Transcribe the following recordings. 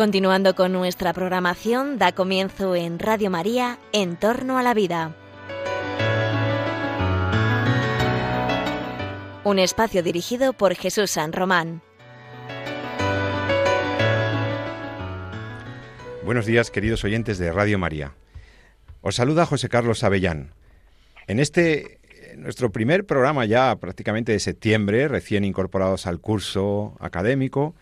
Continuando con nuestra programación, da comienzo en Radio María, En torno a la vida. Un espacio dirigido por Jesús San Román. Buenos días, queridos oyentes de Radio María. Os saluda José Carlos Avellán. En este, nuestro primer programa ya prácticamente de septiembre, recién incorporados al curso académico,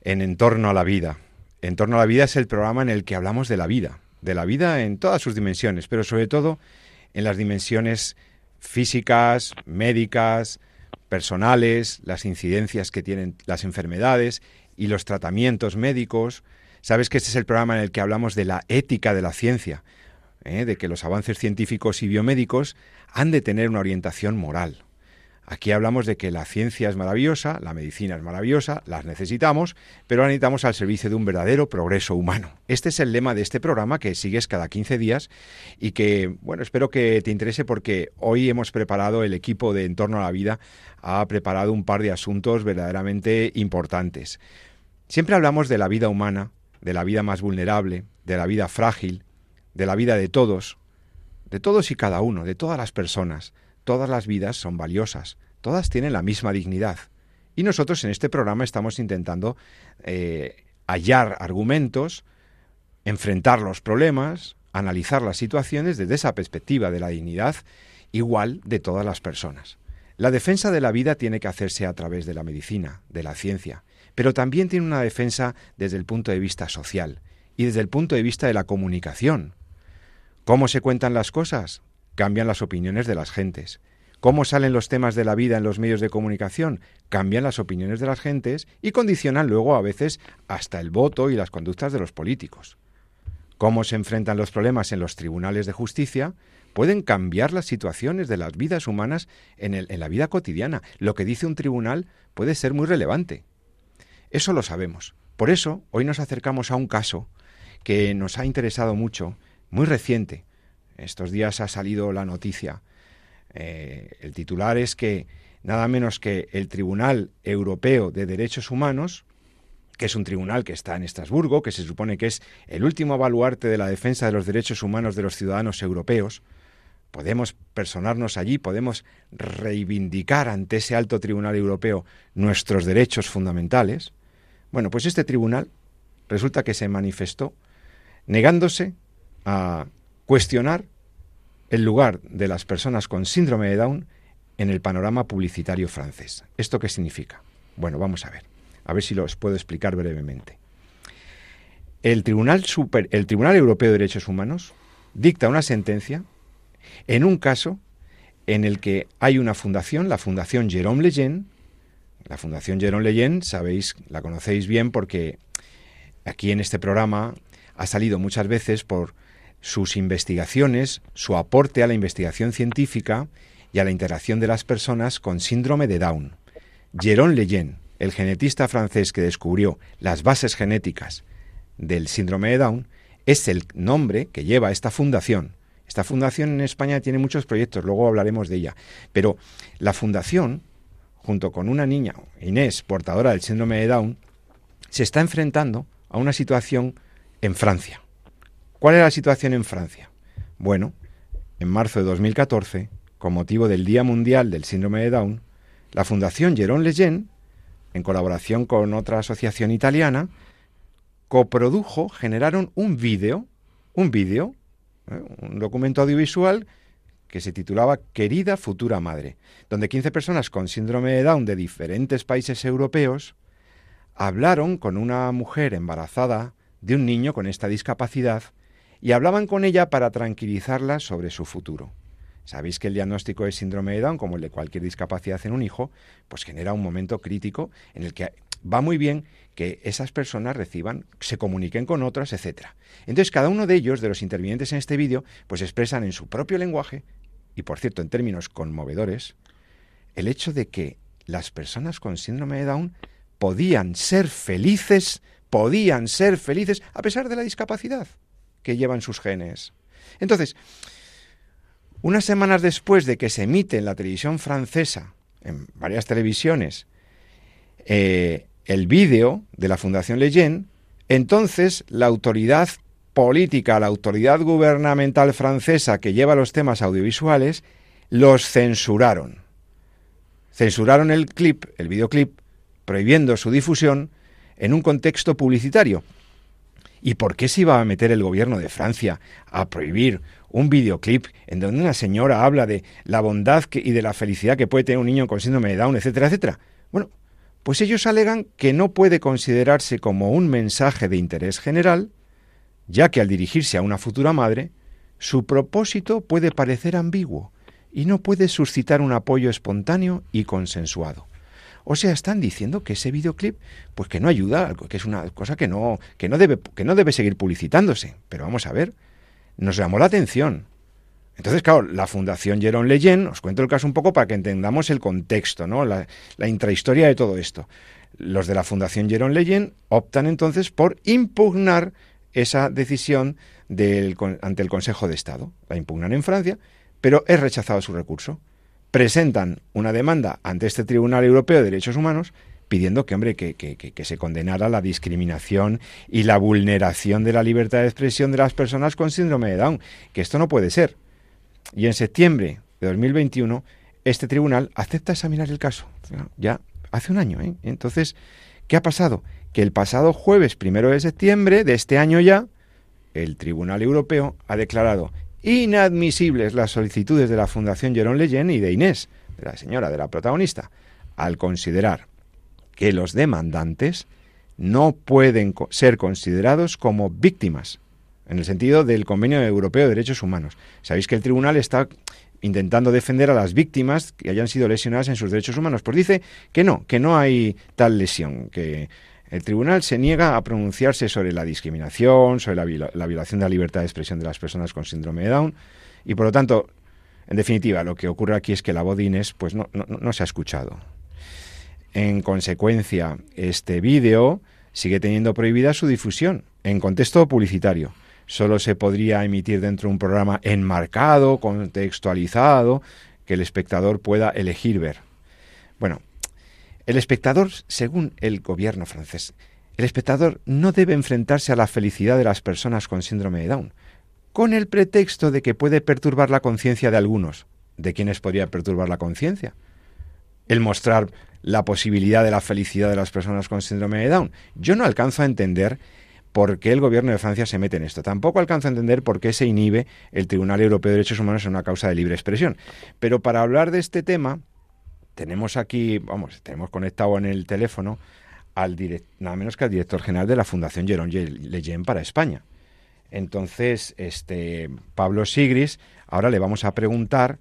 en En torno a la vida. En torno a la vida es el programa en el que hablamos de la vida, de la vida en todas sus dimensiones, pero sobre todo en las dimensiones físicas, médicas, personales, las incidencias que tienen las enfermedades y los tratamientos médicos. Sabes que este es el programa en el que hablamos de la ética de la ciencia, ¿eh? de que los avances científicos y biomédicos han de tener una orientación moral. Aquí hablamos de que la ciencia es maravillosa, la medicina es maravillosa, las necesitamos, pero la necesitamos al servicio de un verdadero progreso humano. Este es el lema de este programa que sigues cada 15 días y que, bueno, espero que te interese porque hoy hemos preparado, el equipo de Entorno a la Vida ha preparado un par de asuntos verdaderamente importantes. Siempre hablamos de la vida humana, de la vida más vulnerable, de la vida frágil, de la vida de todos, de todos y cada uno, de todas las personas. Todas las vidas son valiosas, todas tienen la misma dignidad. Y nosotros en este programa estamos intentando eh, hallar argumentos, enfrentar los problemas, analizar las situaciones desde esa perspectiva de la dignidad igual de todas las personas. La defensa de la vida tiene que hacerse a través de la medicina, de la ciencia, pero también tiene una defensa desde el punto de vista social y desde el punto de vista de la comunicación. ¿Cómo se cuentan las cosas? Cambian las opiniones de las gentes. ¿Cómo salen los temas de la vida en los medios de comunicación? Cambian las opiniones de las gentes y condicionan luego a veces hasta el voto y las conductas de los políticos. ¿Cómo se enfrentan los problemas en los tribunales de justicia? Pueden cambiar las situaciones de las vidas humanas en, en la vida cotidiana. Lo que dice un tribunal puede ser muy relevante. Eso lo sabemos. Por eso, hoy nos acercamos a un caso que nos ha interesado mucho, muy reciente, estos días ha salido la noticia. Eh, el titular es que nada menos que el Tribunal Europeo de Derechos Humanos, que es un tribunal que está en Estrasburgo, que se supone que es el último baluarte de la defensa de los derechos humanos de los ciudadanos europeos, podemos personarnos allí, podemos reivindicar ante ese alto tribunal europeo nuestros derechos fundamentales. Bueno, pues este tribunal resulta que se manifestó negándose a cuestionar el lugar de las personas con síndrome de Down en el panorama publicitario francés. ¿Esto qué significa? Bueno, vamos a ver. A ver si los puedo explicar brevemente. El Tribunal, Super, el Tribunal Europeo de Derechos Humanos dicta una sentencia en un caso en el que hay una fundación, la Fundación Jérôme Lejeune. La Fundación Jérôme Lejeune, sabéis, la conocéis bien porque aquí en este programa ha salido muchas veces por sus investigaciones, su aporte a la investigación científica y a la interacción de las personas con síndrome de Down. Jérôme Lejeune, el genetista francés que descubrió las bases genéticas del síndrome de Down, es el nombre que lleva esta fundación. Esta fundación en España tiene muchos proyectos, luego hablaremos de ella, pero la fundación, junto con una niña, Inés, portadora del síndrome de Down, se está enfrentando a una situación en Francia. ¿Cuál era la situación en Francia? Bueno, en marzo de 2014, con motivo del Día Mundial del Síndrome de Down, la Fundación Jérôme Lejeune, en colaboración con otra asociación italiana, coprodujo, generaron un vídeo, un vídeo, ¿eh? un documento audiovisual que se titulaba Querida futura madre, donde 15 personas con síndrome de Down de diferentes países europeos hablaron con una mujer embarazada de un niño con esta discapacidad y hablaban con ella para tranquilizarla sobre su futuro. Sabéis que el diagnóstico de síndrome de Down, como el de cualquier discapacidad en un hijo, pues genera un momento crítico en el que va muy bien que esas personas reciban, se comuniquen con otras, etc. Entonces, cada uno de ellos, de los intervinientes en este vídeo, pues expresan en su propio lenguaje, y por cierto, en términos conmovedores, el hecho de que las personas con síndrome de Down podían ser felices, podían ser felices a pesar de la discapacidad que llevan sus genes. Entonces, unas semanas después de que se emite en la televisión francesa, en varias televisiones, eh, el vídeo de la Fundación Leyen, entonces la autoridad política, la autoridad gubernamental francesa que lleva los temas audiovisuales, los censuraron. Censuraron el clip, el videoclip, prohibiendo su difusión en un contexto publicitario. ¿Y por qué se iba a meter el gobierno de Francia a prohibir un videoclip en donde una señora habla de la bondad y de la felicidad que puede tener un niño con síndrome de Down, etcétera, etcétera? Bueno, pues ellos alegan que no puede considerarse como un mensaje de interés general, ya que al dirigirse a una futura madre, su propósito puede parecer ambiguo y no puede suscitar un apoyo espontáneo y consensuado. O sea, están diciendo que ese videoclip, pues que no ayuda, que es una cosa que no, que no debe, que no debe seguir publicitándose. Pero vamos a ver, nos llamó la atención. Entonces, claro, la Fundación Jerón Leyen, os cuento el caso un poco para que entendamos el contexto, ¿no? La, intrahistoria de todo esto. Los de la Fundación Jerón Leyen optan entonces por impugnar esa decisión ante el Consejo de Estado. La impugnan en Francia, pero es rechazado su recurso presentan una demanda ante este Tribunal Europeo de Derechos Humanos pidiendo que, hombre, que, que, se condenara la discriminación y la vulneración de la libertad de expresión de las personas con síndrome de Down, que esto no puede ser. Y en septiembre de 2021, este tribunal acepta examinar el caso. Ya hace un año. ¿eh? Entonces, ¿qué ha pasado? Que el pasado jueves primero de septiembre de este año ya, el Tribunal Europeo ha declarado inadmisibles las solicitudes de la Fundación Jerón Leyen y de Inés, de la señora, de la protagonista, al considerar que los demandantes no pueden ser considerados como víctimas, en el sentido del Convenio Europeo de Derechos Humanos. Sabéis que el tribunal está intentando defender a las víctimas que hayan sido lesionadas en sus derechos humanos. Pues dice que no, que no hay tal lesión, que el tribunal se niega a pronunciarse sobre la discriminación, sobre la, violación de la libertad de expresión de las personas con síndrome de Down y por lo tanto, en definitiva, lo que ocurre aquí es que la voz de Inés pues no, no se ha escuchado. En consecuencia, este vídeo sigue teniendo prohibida su difusión en contexto publicitario. Solo se podría emitir dentro de un programa enmarcado, contextualizado, que el espectador pueda elegir ver. Bueno, el espectador, según el gobierno francés, el espectador no debe enfrentarse a la felicidad de las personas con síndrome de Down, con el pretexto de que puede perturbar la conciencia de algunos. ¿De quiénes podría perturbar la conciencia? El mostrar la posibilidad de la felicidad de las personas con síndrome de Down. Yo no alcanzo a entender por qué el gobierno de Francia se mete en esto. Tampoco alcanzo a entender por qué se inhibe el Tribunal Europeo de Derechos Humanos en una causa de libre expresión. Pero para hablar de este tema, tenemos aquí, vamos, tenemos conectado en el teléfono al nada menos que al director general de la Fundación Jerón Leyen para España. Entonces, este Pablo Sigris, ahora le vamos a preguntar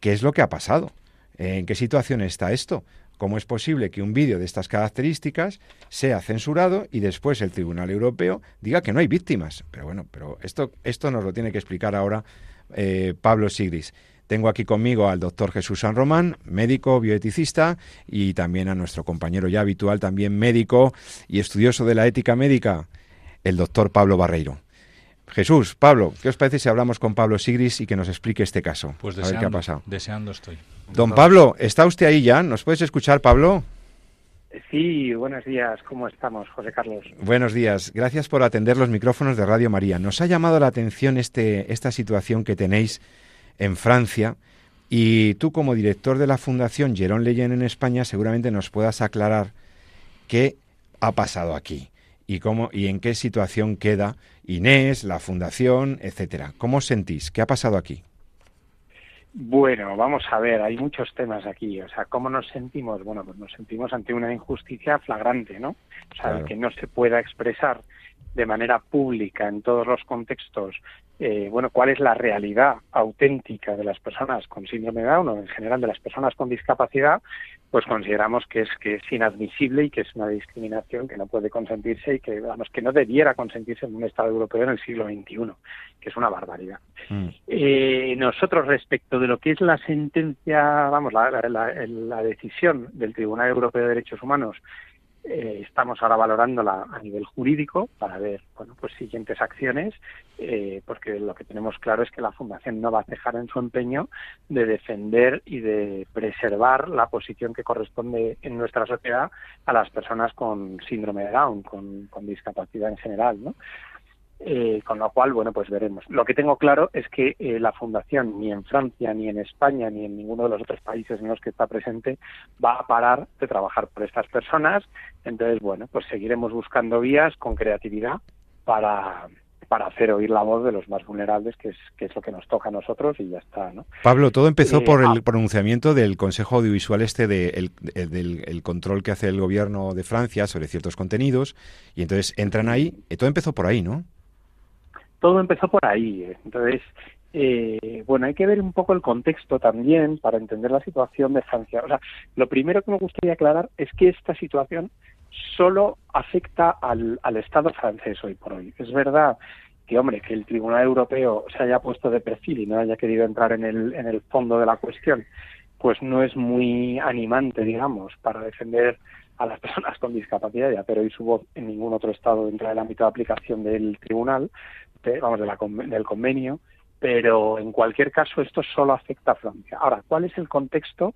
qué es lo que ha pasado, en qué situación está esto, cómo es posible que un vídeo de estas características sea censurado y después el Tribunal Europeo diga que no hay víctimas. Pero bueno, pero esto, esto nos lo tiene que explicar ahora eh, Pablo Sigris. Tengo aquí conmigo al doctor Jesús San Román, médico, bioeticista, y también a nuestro compañero ya habitual, también médico y estudioso de la ética médica, el doctor Pablo Barreiro. Jesús, Pablo, ¿qué os parece si hablamos con Pablo Sigris y que nos explique este caso? Pues deseando, a ver qué ha pasado. Deseando estoy. Don Pablo, ¿está usted ahí ya? ¿Nos puedes escuchar, Pablo? Sí, buenos días. ¿Cómo estamos, José Carlos? Buenos días. Gracias por atender los micrófonos de Radio María. Nos ha llamado la atención este, esta situación que tenéis en Francia. Y tú como director de la Fundación Jerón Leyen en España seguramente nos puedas aclarar qué ha pasado aquí y cómo y en qué situación queda Inés, la fundación, etcétera. ¿Cómo sentís? ¿Qué ha pasado aquí? Bueno, vamos a ver, hay muchos temas aquí. O sea, ¿cómo nos sentimos? Bueno, pues nos sentimos ante una injusticia flagrante, ¿no? O sea, que no se pueda expresar de manera pública en todos los contextos, eh, bueno, cuál es la realidad auténtica de las personas con síndrome de Down o en general de las personas con discapacidad, pues consideramos que es que es inadmisible y que es una discriminación que no puede consentirse y que vamos que no debiera consentirse en un Estado europeo en el siglo XXI, que es una barbaridad. Mm. Eh, nosotros respecto de lo que es la sentencia, vamos, la decisión del Tribunal Europeo de Derechos Humanos eh, estamos ahora valorándola a nivel jurídico para ver, bueno, pues siguientes acciones, eh, porque lo que tenemos claro es que la Fundación no va a cejar en su empeño de defender y de preservar la posición que corresponde en nuestra sociedad a las personas con síndrome de Down, con, con discapacidad en general, ¿no? Eh, con lo cual, bueno, pues veremos. Lo que tengo claro es que eh, la Fundación ni en Francia, ni en España, ni en ninguno de los otros países en los que está presente va a parar de trabajar por estas personas. Entonces, bueno, pues seguiremos buscando vías con creatividad para, para hacer oír la voz de los más vulnerables, que es, que es lo que nos toca a nosotros y ya está. ¿no? Pablo, todo empezó eh, por el ah. pronunciamiento del Consejo Audiovisual este de el, del control que hace el gobierno de Francia sobre ciertos contenidos y entonces entran ahí, todo empezó por ahí, ¿no? Todo empezó por ahí. ¿eh? Entonces, eh, bueno, hay que ver un poco el contexto también para entender la situación de Francia. O sea, lo primero que me gustaría aclarar es que esta situación solo afecta al, al Estado francés hoy por hoy. Es verdad que, hombre, que el Tribunal Europeo se haya puesto de perfil y no haya querido entrar en el, en el fondo de la cuestión, pues no es muy animante, digamos, para defender a las personas con discapacidad, ya, pero hoy su voz en ningún otro estado dentro del ámbito de aplicación del tribunal, vamos, de la, del convenio, pero en cualquier caso esto solo afecta a Francia. Ahora, ¿cuál es el contexto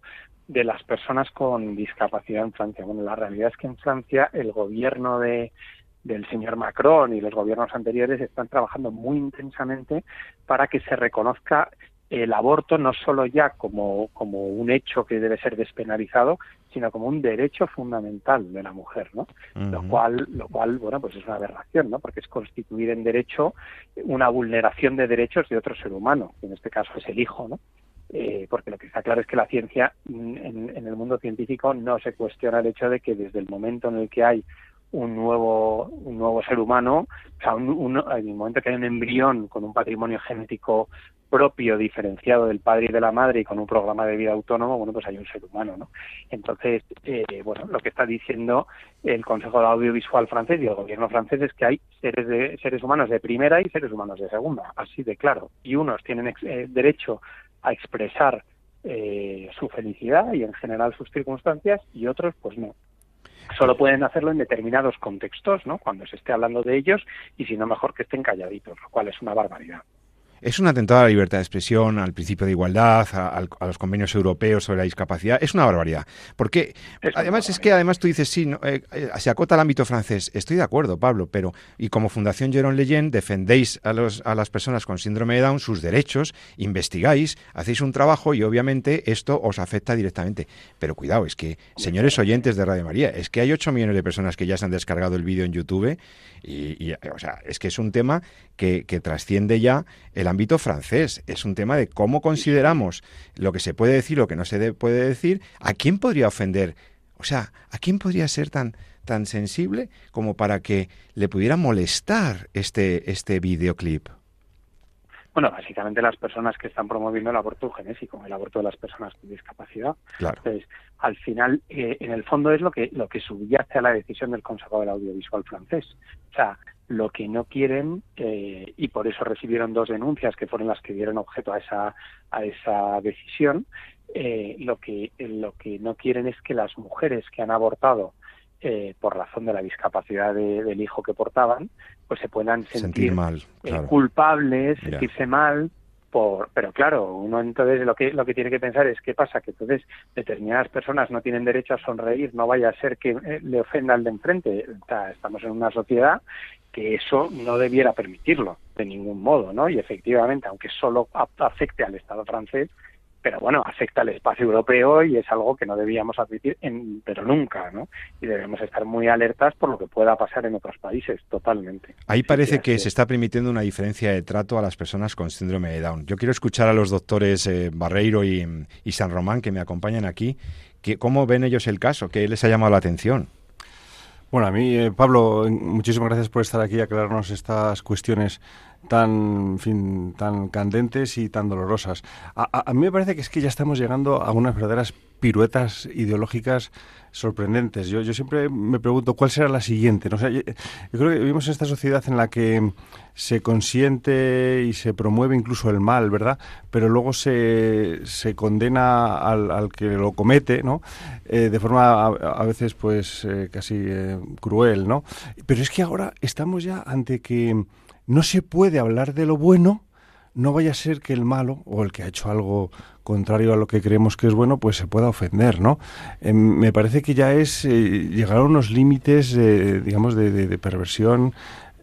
de las personas con discapacidad en Francia? Bueno, la realidad es que en Francia el gobierno de, del señor Macron y los gobiernos anteriores están trabajando muy intensamente para que se reconozca el aborto no solo ya como, como un hecho que debe ser despenalizado, sino como un derecho fundamental de la mujer, ¿no? Lo cual, lo cual, bueno, pues es una aberración, ¿no? Porque es constituir en derecho una vulneración de derechos de otro ser humano, que en este caso es el hijo, ¿no? Eh, porque lo que está claro es que la ciencia, mm, en, el mundo científico, no se cuestiona el hecho de que desde el momento en el que hay un nuevo, un nuevo ser humano, o sea, un, en el momento que hay un embrión con un patrimonio genético propio, diferenciado del padre y de la madre y con un programa de vida autónomo, bueno, pues hay un ser humano, ¿no? Entonces, eh, bueno, lo que está diciendo el Consejo de Audiovisual francés y el gobierno francés es que hay seres, de, seres humanos de primera y seres humanos de segunda, así de claro. Y unos tienen eh, derecho a expresar eh, su felicidad y en general sus circunstancias y otros, pues no. Solo pueden hacerlo en determinados contextos, ¿no? Cuando se esté hablando de ellos y si no, mejor que estén calladitos, lo cual es una barbaridad. Es un atentado a la libertad de expresión, al principio de igualdad, a, los convenios europeos sobre la discapacidad. Es una barbaridad. Porque además es que además tú dices, sí, eh, eh, se acota al ámbito francés. Estoy de acuerdo, Pablo, pero y como Fundación Jérôme Leyen defendéis a, los, a las personas con síndrome de Down sus derechos, investigáis, hacéis un trabajo y obviamente esto os afecta directamente. Pero cuidado, es que, señores oyentes de Radio María, es que hay 8 millones de personas que ya se han descargado el vídeo en YouTube y, o sea, es que es un tema que, que trasciende ya el ámbito francés. Es un tema de cómo consideramos lo que se puede decir, lo que no se puede decir. ¿A quién podría ofender? O sea, ¿a quién podría ser tan tan sensible como para que le pudiera molestar este este videoclip? Bueno, básicamente las personas que están promoviendo el aborto genésico, el aborto de las personas con discapacidad. Claro. Entonces, al final, eh, en el fondo es lo que lo que subyace a la decisión del Consejo del Audiovisual francés. O sea, lo que no quieren eh, y por eso recibieron dos denuncias que fueron las que dieron objeto a esa a esa decisión eh, lo que lo que no quieren es que las mujeres que han abortado eh, por razón de la discapacidad del hijo que portaban pues se puedan sentir, mal, culpables sentirse mal por, pero claro, uno entonces lo que lo que tiene que pensar es qué pasa, que entonces determinadas personas no tienen derecho a sonreír, no vaya a ser que le ofenda al de enfrente. estamos en una sociedad que eso no debiera permitirlo de ningún modo, ¿no? Y efectivamente, aunque solo afecte al Estado francés, pero bueno, afecta al espacio europeo y es algo que no debíamos admitir, en, pero nunca, ¿no? Y debemos estar muy alertas por lo que pueda pasar en otros países, totalmente. Ahí parece que se está permitiendo una diferencia de trato a las personas con síndrome de Down. Yo quiero escuchar a los doctores eh, Barreiro y, y, San Román que me acompañan aquí, que, ¿cómo ven ellos el caso? ¿Qué les ha llamado la atención? Bueno, a mí, eh, Pablo, muchísimas gracias por estar aquí y aclararnos estas cuestiones tan, fin, tan candentes y tan dolorosas. A, mí me parece que es que ya estamos llegando a unas verdaderas piruetas ideológicas sorprendentes. Yo, yo siempre me pregunto cuál será la siguiente. ¿no? yo, creo que vivimos en esta sociedad en la que se consiente y se promueve incluso el mal, ¿verdad? Pero luego se, se condena al, al, que lo comete, ¿no? Eh, de forma a, veces, pues, eh, casi eh, cruel, ¿no? Pero es que ahora estamos ya ante que no se puede hablar de lo bueno no vaya a ser que el malo o el que ha hecho algo contrario a lo que creemos que es bueno, pues se pueda ofender, ¿no? Em, me parece que ya es eh, llegar a unos límites, digamos, de, perversión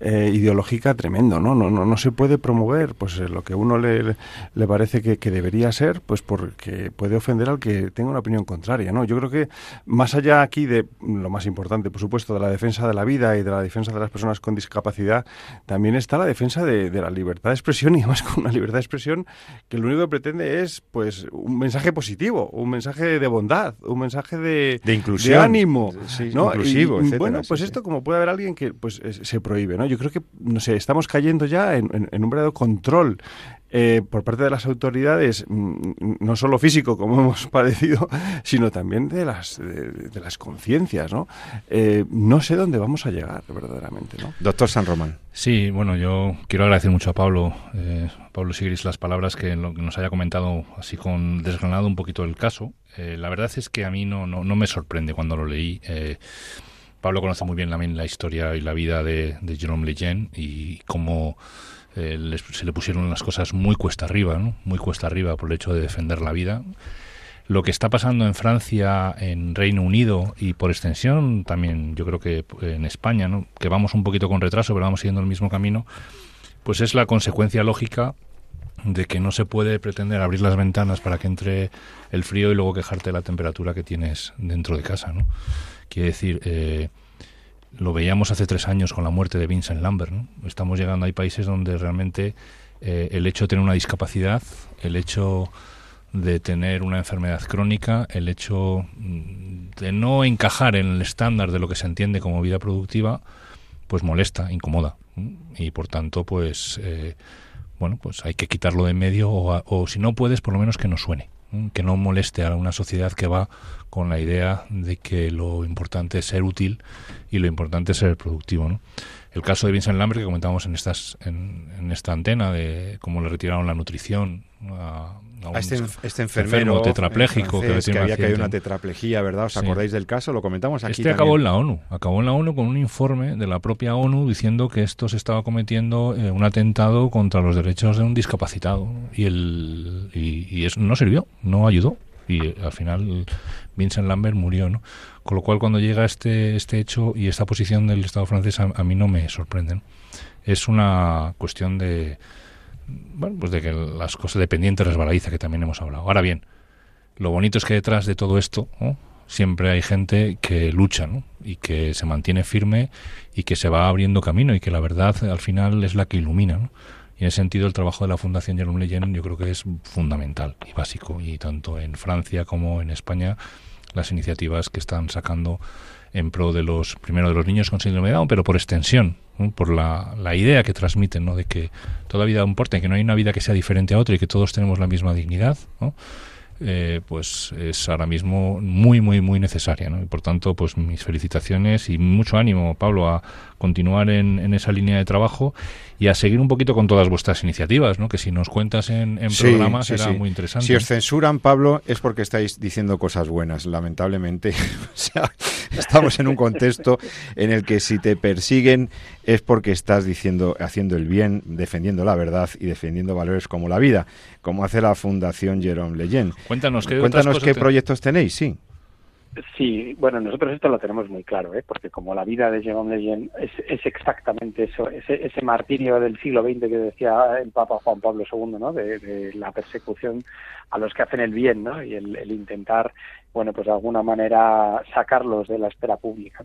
eh, ideológica tremendo, ¿no? No, no, no se puede promover pues eh, lo que uno le, le parece que, que, debería ser, pues porque puede ofender al que tenga una opinión contraria, ¿no? Yo creo que más allá aquí de lo más importante, por supuesto, de la defensa de la vida y de la defensa de las personas con discapacidad, también está la defensa de, de la libertad de expresión y además con una libertad de expresión que lo único que pretende es pues un mensaje positivo, un mensaje de bondad, un mensaje de, de inclusión, de ánimo, ¿no? inclusivo, y, Bueno, pues esto como puede haber alguien que pues se prohíbe, ¿no? Yo creo que, no sé, estamos cayendo ya en, un verdadero control eh, por parte de las autoridades, mm, no solo físico, como hemos padecido, sino también de las, de, las conciencias, ¿no? Eh, no sé dónde vamos a llegar, verdaderamente, ¿no? Doctor San Román. Sí, bueno, yo quiero agradecer mucho a Pablo, eh, Pablo Sigris, las palabras que, nos haya comentado, así con desgranado un poquito el caso. la verdad es que a mí no, no, no me sorprende cuando lo leí. Pablo conoce muy bien la historia y la vida de, de Jerome Lejeune y cómo eh, se le pusieron las cosas muy cuesta arriba, ¿no? muy cuesta arriba por el hecho de defender la vida. Lo que está pasando en Francia, en Reino Unido y por extensión también yo creo que en España, ¿no? que vamos un poquito con retraso, pero vamos siguiendo el mismo camino, pues es la consecuencia lógica de que no se puede pretender abrir las ventanas para que entre el frío y luego quejarte de la temperatura que tienes dentro de casa, ¿no? Quiere decir, eh, lo veíamos hace tres años con la muerte de Vincent Lambert. ¿no? Estamos llegando, hay países donde realmente eh, el hecho de tener una discapacidad, el hecho de tener una enfermedad crónica, el hecho mm, de no encajar en el estándar de lo que se entiende como vida productiva, pues molesta, incomoda. Y por tanto, pues, eh, bueno, pues hay que quitarlo de en medio o, o si no puedes, por lo menos que no suene que no moleste a una sociedad que va con la idea de que lo importante es ser útil y lo importante es ser productivo. ¿no? El caso de Vincent Lambert que comentábamos en, estas, en, esta antena de cómo le retiraron la nutrición a, a, este, este enfermero tetrapléjico que, había caído una tetraplejía, ¿verdad? ¿Os acordáis del caso? Lo comentamos aquí. Este acabó en la ONU. Acabó en la ONU con un informe de la propia ONU diciendo que esto se estaba cometiendo eh, un atentado contra los derechos de un discapacitado. Y, el, y, eso no sirvió, no ayudó. Y eh, al final Vincent Lambert murió, ¿no? Con lo cual cuando llega este, este hecho y esta posición del Estado francés a, mí no me sorprenden. Es una cuestión de bueno, pues de que las cosas dependientes resbaladiza que también hemos hablado. Ahora bien, lo bonito es que detrás de todo esto siempre hay gente que lucha y que se mantiene firme y que se va abriendo camino y que la verdad al final es la que ilumina. Y en ese sentido el trabajo de la Fundación Jerome Leyen yo creo que es fundamental y básico. Y tanto en Francia como en España las iniciativas que están sacando en pro de los, primero de los niños con síndrome de Down, pero por extensión por la, la, idea que transmiten, ¿no? de que toda vida importa, que no hay una vida que sea diferente a otra y que todos tenemos la misma dignidad, ¿no? Eh, pues es ahora mismo muy, muy, muy necesaria. ¿no? Y por tanto, pues mis felicitaciones y mucho ánimo, Pablo, a continuar en, en, esa línea de trabajo y a seguir un poquito con todas vuestras iniciativas, ¿no? que si nos cuentas en, en programas será muy interesante. Si os censuran, Pablo, es porque estáis diciendo cosas buenas, lamentablemente. o sea, estamos en un contexto en el que si te persiguen es porque estás diciendo, haciendo el bien, defendiendo la verdad y defendiendo valores como la vida, como hace la Fundación Jerome Leyen. Cuéntanos qué, Cuéntanos qué proyectos tenéis, sí. Sí, bueno, nosotros esto lo tenemos muy claro, ¿eh? porque como la vida de Jerome Leyen es, es exactamente eso, ese, ese, martirio del siglo XX que decía el Papa Juan Pablo II, ¿no? De, la persecución a los que hacen el bien, ¿no? Y el, el intentar, bueno, pues de alguna manera sacarlos de la esfera pública.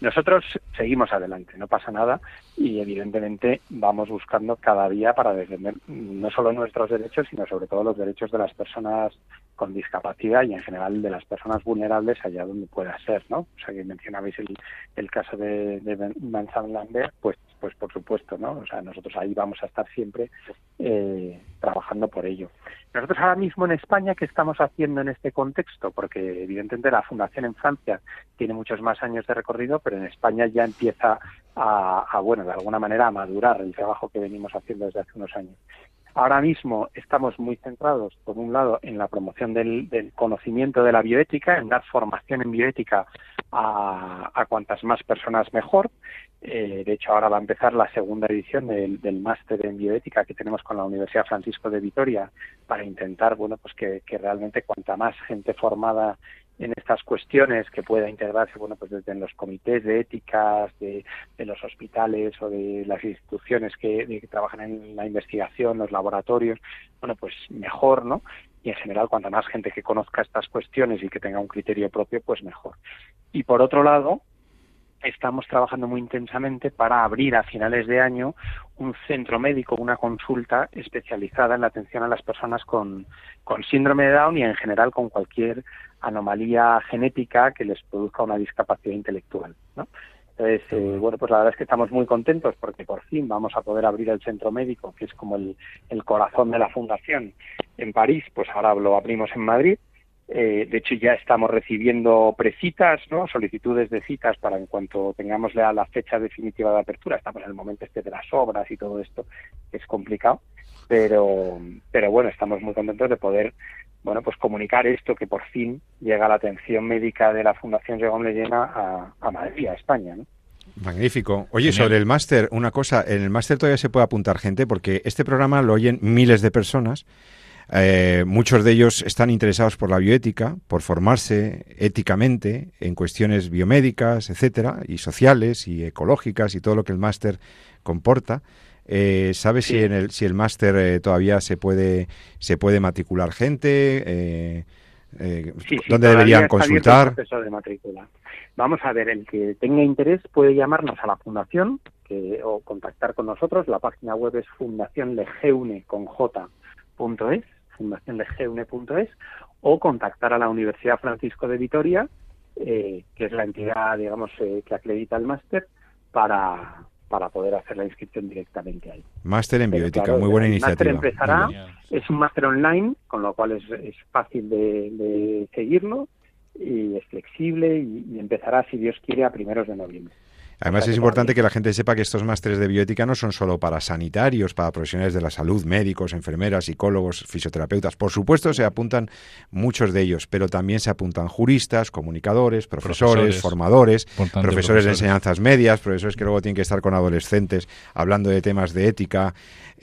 Nosotros seguimos adelante, no pasa nada y evidentemente vamos buscando cada día para defender no solo nuestros derechos, sino sobre todo los derechos de las personas con discapacidad y en general de las personas vulnerables allá donde pueda ser, ¿no? O sea, que mencionabais el, el caso de, de Vincent Lambert, pues, pues por supuesto, ¿no? O sea, nosotros ahí vamos a estar siempre eh, trabajando por ello. Nosotros ahora mismo en España, ¿qué estamos haciendo en este contexto? Porque evidentemente la fundación en Francia tiene muchos más años de recorrido, pero en España ya empieza a, bueno, de alguna manera a madurar el trabajo que venimos haciendo desde hace unos años. Ahora mismo estamos muy centrados, por un lado, en la promoción del, conocimiento de la bioética, en dar formación en bioética a, a cuantas más personas mejor. Eh, de hecho, ahora va a empezar la segunda edición del, máster en bioética que tenemos con la Universidad Francisco de Vitoria para intentar, bueno, pues que, realmente cuanta más gente formada en estas cuestiones que pueda integrarse, bueno, pues desde los comités de éticas de, los hospitales o de las instituciones que, que, trabajan en la investigación, los laboratorios, bueno, pues mejor, ¿no? Y en general, cuanta más gente que conozca estas cuestiones y que tenga un criterio propio, pues mejor. Y por otro lado, estamos trabajando muy intensamente para abrir a finales de año un centro médico, una consulta especializada en la atención a las personas con, síndrome de Down y en general con cualquier anomalía genética que les produzca una discapacidad intelectual. ¿no? Entonces, eh, bueno, pues la verdad es que estamos muy contentos porque por fin vamos a poder abrir el centro médico, que es como el, el corazón de la fundación en París, pues ahora lo abrimos en Madrid eh, de hecho, ya estamos recibiendo precitas, ¿no? solicitudes de citas para en cuanto tengamos la, la fecha definitiva de apertura. Estamos en el momento este de las obras y todo esto, que es complicado. Pero, pero bueno, estamos muy contentos de poder bueno, pues comunicar esto que por fin llega la atención médica de la Fundación Jérôme Leyena a, a Madrid, a España. ¿no? Magnífico. Oye, sobre el máster, una cosa, en el máster todavía se puede apuntar gente porque este programa lo oyen miles de personas eh, muchos de ellos están interesados por la bioética, por formarse éticamente en cuestiones biomédicas, etcétera, y sociales y ecológicas y todo lo que el máster comporta. Eh, ¿Sabes si en el si el máster eh, todavía se puede se puede matricular gente? Eh, ¿Dónde deberían consultar? Vamos a ver, el que tenga interés puede llamarnos a la fundación o contactar con nosotros. La página web es fundacionlegeune con fundacionlegeune.es o contactar a la Universidad Francisco de Vitoria, eh, que es la entidad, digamos, eh, que acredita el máster, para, para poder hacer la inscripción directamente ahí. Máster en bioética, muy buena iniciativa. El máster empezará, es un máster online, con lo cual es, es fácil de, seguirlo y es flexible y empezará, si Dios quiere, a primeros de noviembre. Además es importante que la gente sepa que estos másteres de bioética no son solo para sanitarios, para profesionales de la salud, médicos, enfermeras, psicólogos, fisioterapeutas. Por supuesto se apuntan muchos de ellos, pero también se apuntan juristas, comunicadores, profesores, formadores, profesores, de enseñanzas medias, profesores que luego tienen que estar con adolescentes hablando de temas de ética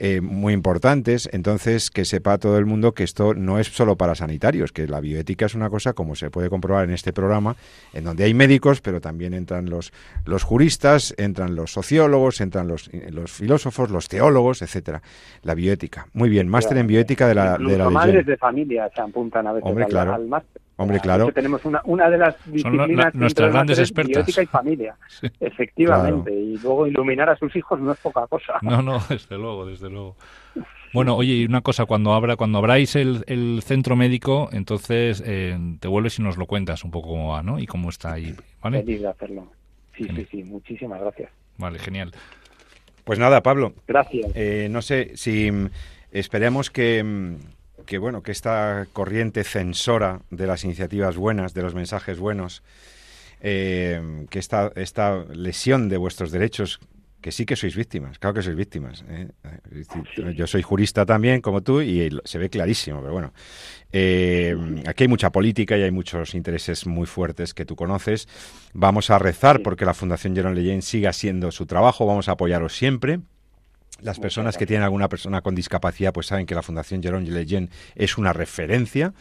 eh, muy importantes. Entonces que sepa todo el mundo que esto no es solo para sanitarios, que la bioética es una cosa, como se puede comprobar en este programa, en donde hay médicos, pero también entran los, los juristas entran los sociólogos, entran los, los filósofos, los teólogos, etcétera. La bioética. Muy bien, máster en bioética de la de la madres de familia se apuntan a veces Hombre, al, claro. máster. Hombre, claro. tenemos una, una de las disciplinas nuestras grandes expertas. Y familia, efectivamente. Y luego iluminar a sus hijos no es poca cosa. No, no, desde luego, desde luego. Bueno, oye, una cosa, cuando abra, cuando abráis el, el centro médico, entonces eh, te vuelves y nos lo cuentas un poco cómo va, ¿no? Y cómo está ahí, ¿vale? Feliz de hacerlo. Sí, sí, sí, muchísimas gracias. Vale, genial. Pues nada, Pablo. Gracias. Eh, no sé si mm, esperemos que, mm, que, bueno, que esta corriente censora de las iniciativas buenas, de los mensajes buenos, eh, que esta, esta lesión de vuestros derechos que sí que sois víctimas, claro que sois víctimas. ¿eh? Yo soy jurista también, como tú, y se ve clarísimo, pero bueno. Eh, aquí hay mucha política y hay muchos intereses muy fuertes que tú conoces. Vamos a rezar porque la Fundación Jerón Leyen siga siendo su trabajo, vamos a apoyaros siempre. Las personas que tienen alguna persona con discapacidad pues saben que la Fundación Jerón Leyen es una referencia.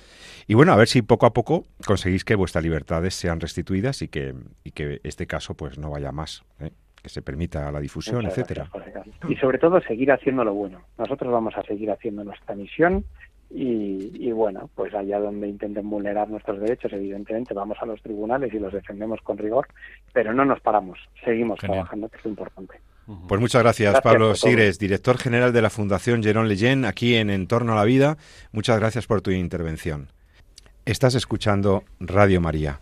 Y bueno, a ver si poco a poco conseguís que vuestras libertades sean restituidas y que, y que este caso pues no vaya más. ¿eh? que se permita la difusión, etcétera. y sobre todo seguir haciendo lo bueno. Nosotros vamos a seguir haciendo nuestra misión y, bueno, pues allá donde intenten vulnerar nuestros derechos, evidentemente vamos a los tribunales y los defendemos con rigor, pero no nos paramos, seguimos trabajando, que es lo importante. Pues muchas gracias, Pablo Sigres, director general de la Fundación Jerón Leyen, aquí en Entorno a la Vida. Muchas gracias por tu intervención. Estás escuchando Radio María,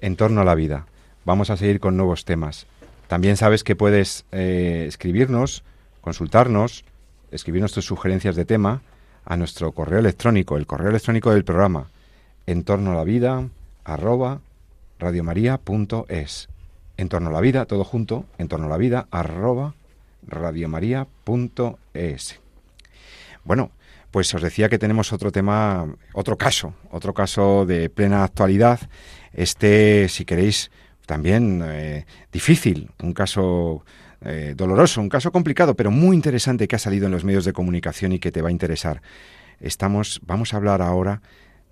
Entorno a la Vida. Vamos a seguir con nuevos temas. También sabes que puedes eh, escribirnos, consultarnos escribirnos tus sugerencias de tema a nuestro correo electrónico, el correo electrónico del programa, en torno a la vida, arroba, radiomaria.es. En torno a la vida, todo junto, en torno a la vida, arroba, radiomaria.es. Bueno, pues os decía que tenemos otro tema, otro caso, otro caso de plena actualidad. Este, si queréis, también eh, difícil, un caso eh, doloroso, un caso complicado, pero muy interesante que ha salido en los medios de comunicación y que te va a interesar. Estamos, vamos a hablar ahora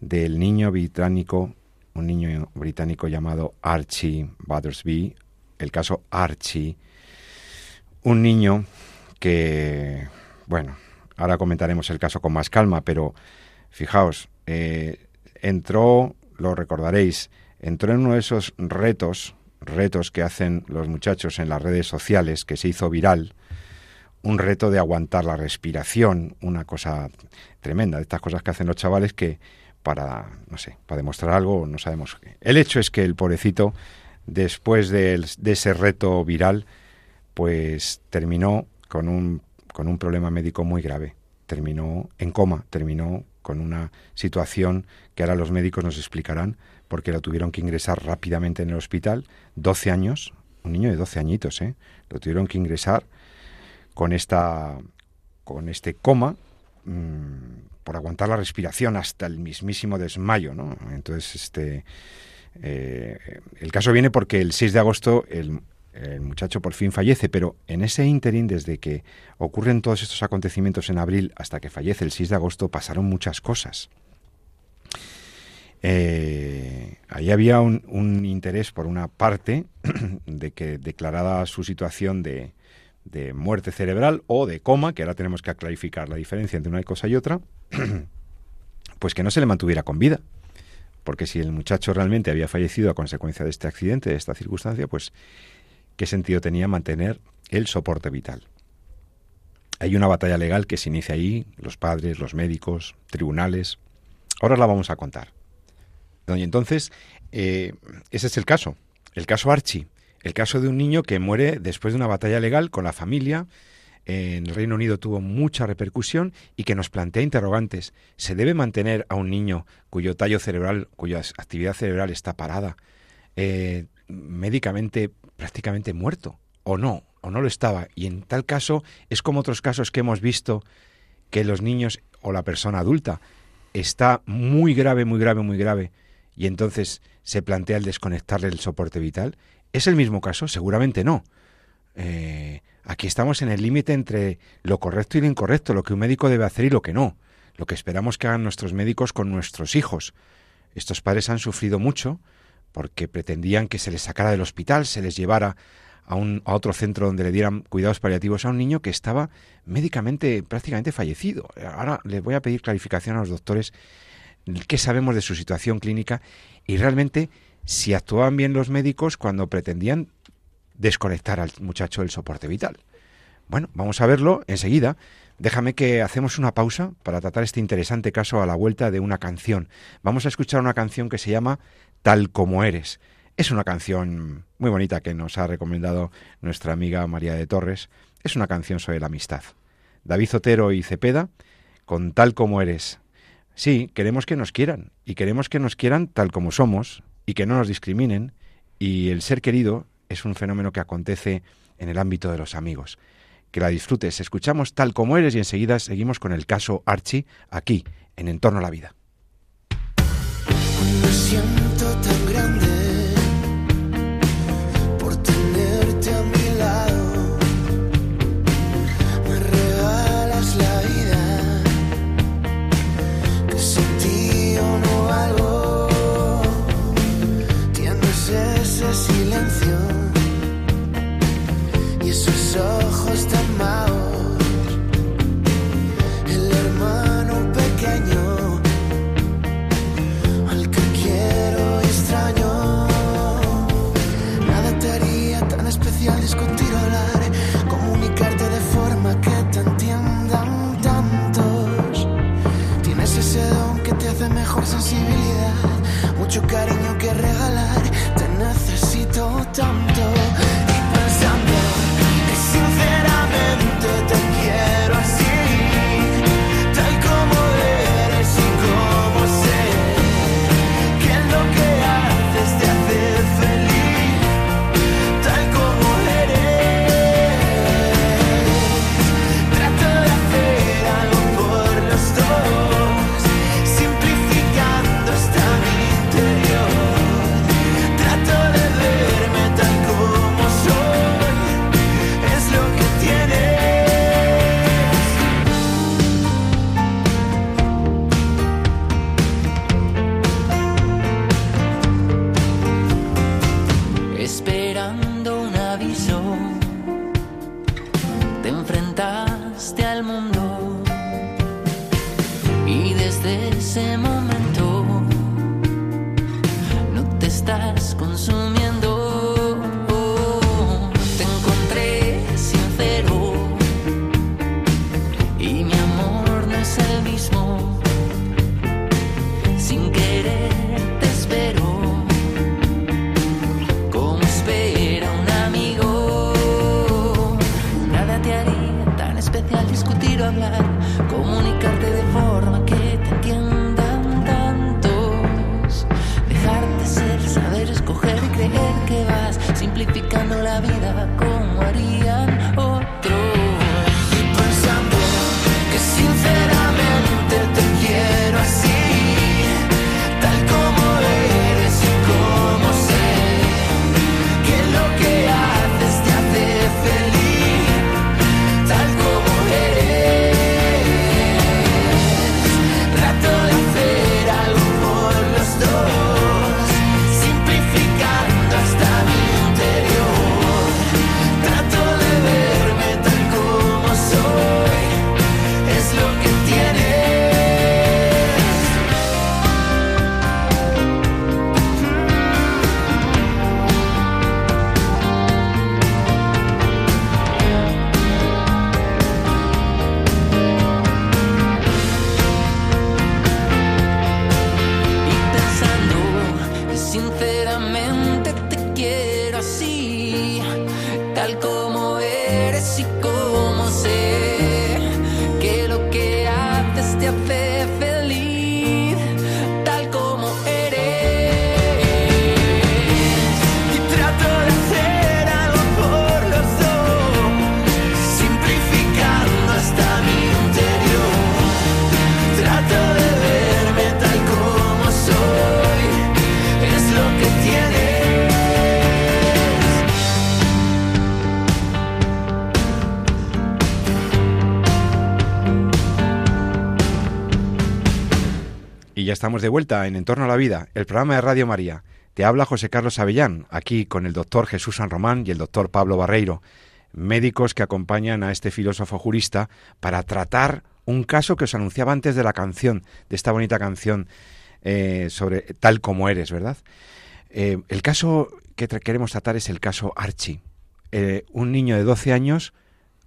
del niño británico, un niño británico llamado Archie Battersby, el caso Archie, un niño que, bueno, ahora comentaremos el caso con más calma, pero fijaos, eh, entró, lo recordaréis, entró en uno de esos retos, retos que hacen los muchachos en las redes sociales, que se hizo viral, un reto de aguantar la respiración, una cosa tremenda, de estas cosas que hacen los chavales que para, no sé, para demostrar algo, no sabemos qué. El hecho es que el pobrecito, después de, de ese reto viral, pues terminó con un, con un problema médico muy grave. Terminó en coma, terminó con una situación que ahora los médicos nos explicarán porque lo tuvieron que ingresar rápidamente en el hospital, 12 años, un niño de 12 añitos, ¿eh? lo tuvieron que ingresar con esta con este coma mmm, por aguantar la respiración hasta el mismísimo desmayo, ¿no? Entonces, este eh, el caso viene porque el 6 de agosto el, muchacho por fin fallece, pero en ese interín, desde que ocurren todos estos acontecimientos en abril hasta que fallece el 6 de agosto, pasaron muchas cosas. Eh, ahí había un, un, interés por una parte de que declarada su situación de, de, muerte cerebral o de coma, que ahora tenemos que clarificar la diferencia entre una cosa y otra, pues que no se le mantuviera con vida. Porque si el muchacho realmente había fallecido a consecuencia de este accidente, de esta circunstancia, pues qué sentido tenía mantener el soporte vital. Hay una batalla legal que se inicia ahí, los padres, los médicos, tribunales. Ahora la vamos a contar. Y entonces, eh, ese es el caso, el caso Archie, el caso de un niño que muere después de una batalla legal con la familia. En el Reino Unido tuvo mucha repercusión y que nos plantea interrogantes. ¿Se debe mantener a un niño cuyo tallo cerebral, cuya actividad cerebral está parada, eh, médicamente prácticamente muerto? ¿O no? ¿O no lo estaba? Y en tal caso es como otros casos que hemos visto que los niños o la persona adulta está muy grave, muy grave, muy grave y entonces se plantea el desconectarle el soporte vital. ¿Es el mismo caso? Seguramente no. Eh, aquí estamos en el límite entre lo correcto y lo incorrecto, lo que un médico debe hacer y lo que no, lo que esperamos que hagan nuestros médicos con nuestros hijos. Estos padres han sufrido mucho porque pretendían que se les sacara del hospital, se les llevara a, un, a otro centro donde le dieran cuidados paliativos a un niño que estaba médicamente prácticamente fallecido. Ahora les voy a pedir clarificación a los doctores qué sabemos de su situación clínica y realmente si actuaban bien los médicos cuando pretendían desconectar al muchacho del soporte vital. Bueno, vamos a verlo enseguida. Déjame que hacemos una pausa para tratar este interesante caso a la vuelta de una canción. Vamos a escuchar una canción que se llama Tal como eres. Es una canción muy bonita que nos ha recomendado nuestra amiga María de Torres. Es una canción sobre la amistad. David Zotero y Cepeda con Tal como eres. Sí, queremos que nos quieran y queremos que nos quieran tal como somos y que no nos discriminen y el ser querido es un fenómeno que acontece en el ámbito de los amigos. Que la disfrutes, escuchamos tal como eres y enseguida seguimos con el caso Archie aquí, en Entorno a la Vida. Quiero extraño. Desde estamos de vuelta en Entorno a la Vida, el programa de Radio María. Te habla José Carlos Avellán, aquí con el doctor Jesús San Román y el doctor Pablo Barreiro, médicos que acompañan a este filósofo jurista para tratar un caso que os anunciaba antes de la canción, de esta bonita canción eh, sobre tal como eres, ¿verdad? Eh, el caso que queremos tratar es el caso Archie. Eh, un niño de 12 años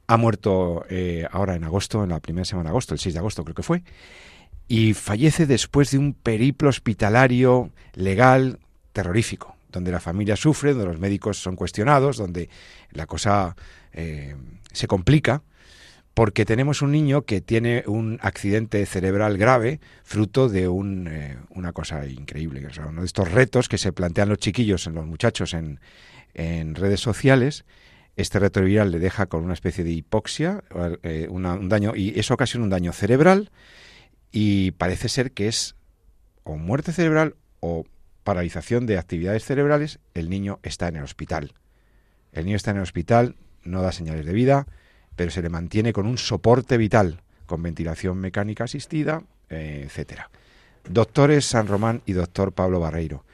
ha muerto ahora en agosto, en la primera semana de agosto, el 6 de agosto creo que fue, y fallece después de un periplo hospitalario legal terrorífico, donde la familia sufre, donde los médicos son cuestionados, donde la cosa eh, se complica, porque tenemos un niño que tiene un accidente cerebral grave, fruto de un, eh, una cosa increíble, o sea, uno de estos retos que se plantean los chiquillos, los muchachos en, en redes sociales. Este retroviral le deja con una especie de hipoxia, eh, una- un daño, y eso ocasiona un daño cerebral, y parece ser que es o muerte cerebral o paralización de actividades cerebrales, el niño está en el hospital. El niño está en el hospital, no da señales de vida, pero se le mantiene con un soporte vital, con ventilación mecánica asistida, eh, etcétera. Doctores San Román y doctor Pablo Barreiro.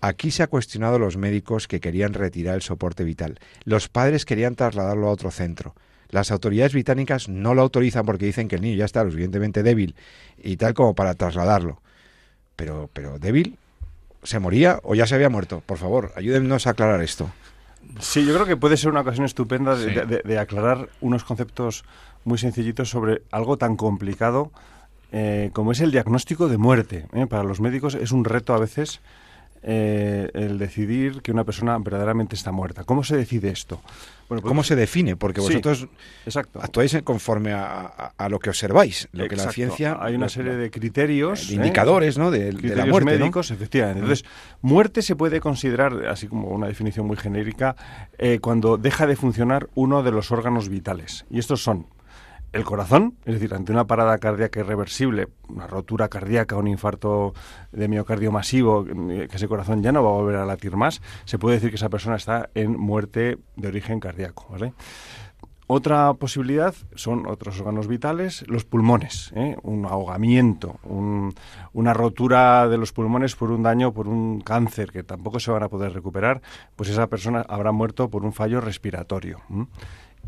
Aquí se ha cuestionado los médicos que querían retirar el soporte vital. Los padres querían trasladarlo a otro centro. Las autoridades británicas no lo autorizan porque dicen que el niño ya está lo suficientemente débil y tal como para trasladarlo. Pero, pero débil, ¿se moría o ya se había muerto? Por favor, ayúdennos a aclarar esto. Sí, yo creo que puede ser una ocasión estupenda de, Sí. de- de- de aclarar unos conceptos muy sencillitos sobre algo tan complicado eh, como es el diagnóstico de muerte. ¿eh? Para los médicos es un reto a veces eh, el decidir que una persona verdaderamente está muerta. ¿Cómo se decide esto? Bueno, pues- ¿Cómo se define? Porque Sí, vosotros Exacto. actuáis conforme a, a- a lo que observáis, lo que la ciencia... Hay una serie de criterios. de ¿eh? indicadores, ¿no? De, de la criterios muerte, ¿no? médicos, efectivamente. Entonces, muerte se puede considerar, así como una definición muy genérica, eh, cuando deja de funcionar uno de los órganos vitales. Y estos son el corazón, es decir, ante una parada cardíaca irreversible, una rotura cardíaca, un infarto de miocardio masivo, eh, que ese corazón ya no va a volver a latir más, se puede decir que esa persona está en muerte de origen cardíaco. Otra posibilidad son otros órganos vitales, los pulmones, ¿eh? un ahogamiento, un- una rotura de los pulmones por un daño, por un cáncer que tampoco se van a poder recuperar, pues esa persona habrá muerto por un fallo respiratorio.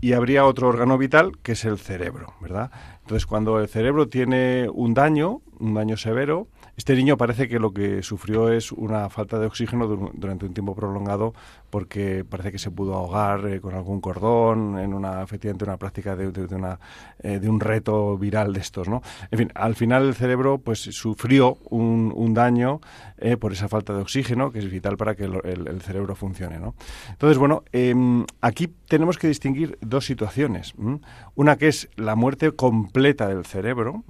Y habría otro órgano vital que es el cerebro, ¿verdad? Entonces, cuando el cerebro tiene un daño, un daño severo, este niño parece que lo que sufrió es una falta de oxígeno durante un tiempo prolongado porque parece que se pudo ahogar eh, con algún cordón en una efectivamente una práctica de, una, eh, de un reto viral de estos, ¿no? En fin, al final el cerebro pues sufrió un, daño eh, por esa falta de oxígeno que es vital para que el, cerebro funcione, ¿no? Entonces, bueno, em, aquí tenemos que distinguir dos situaciones. Una que es la muerte completa del cerebro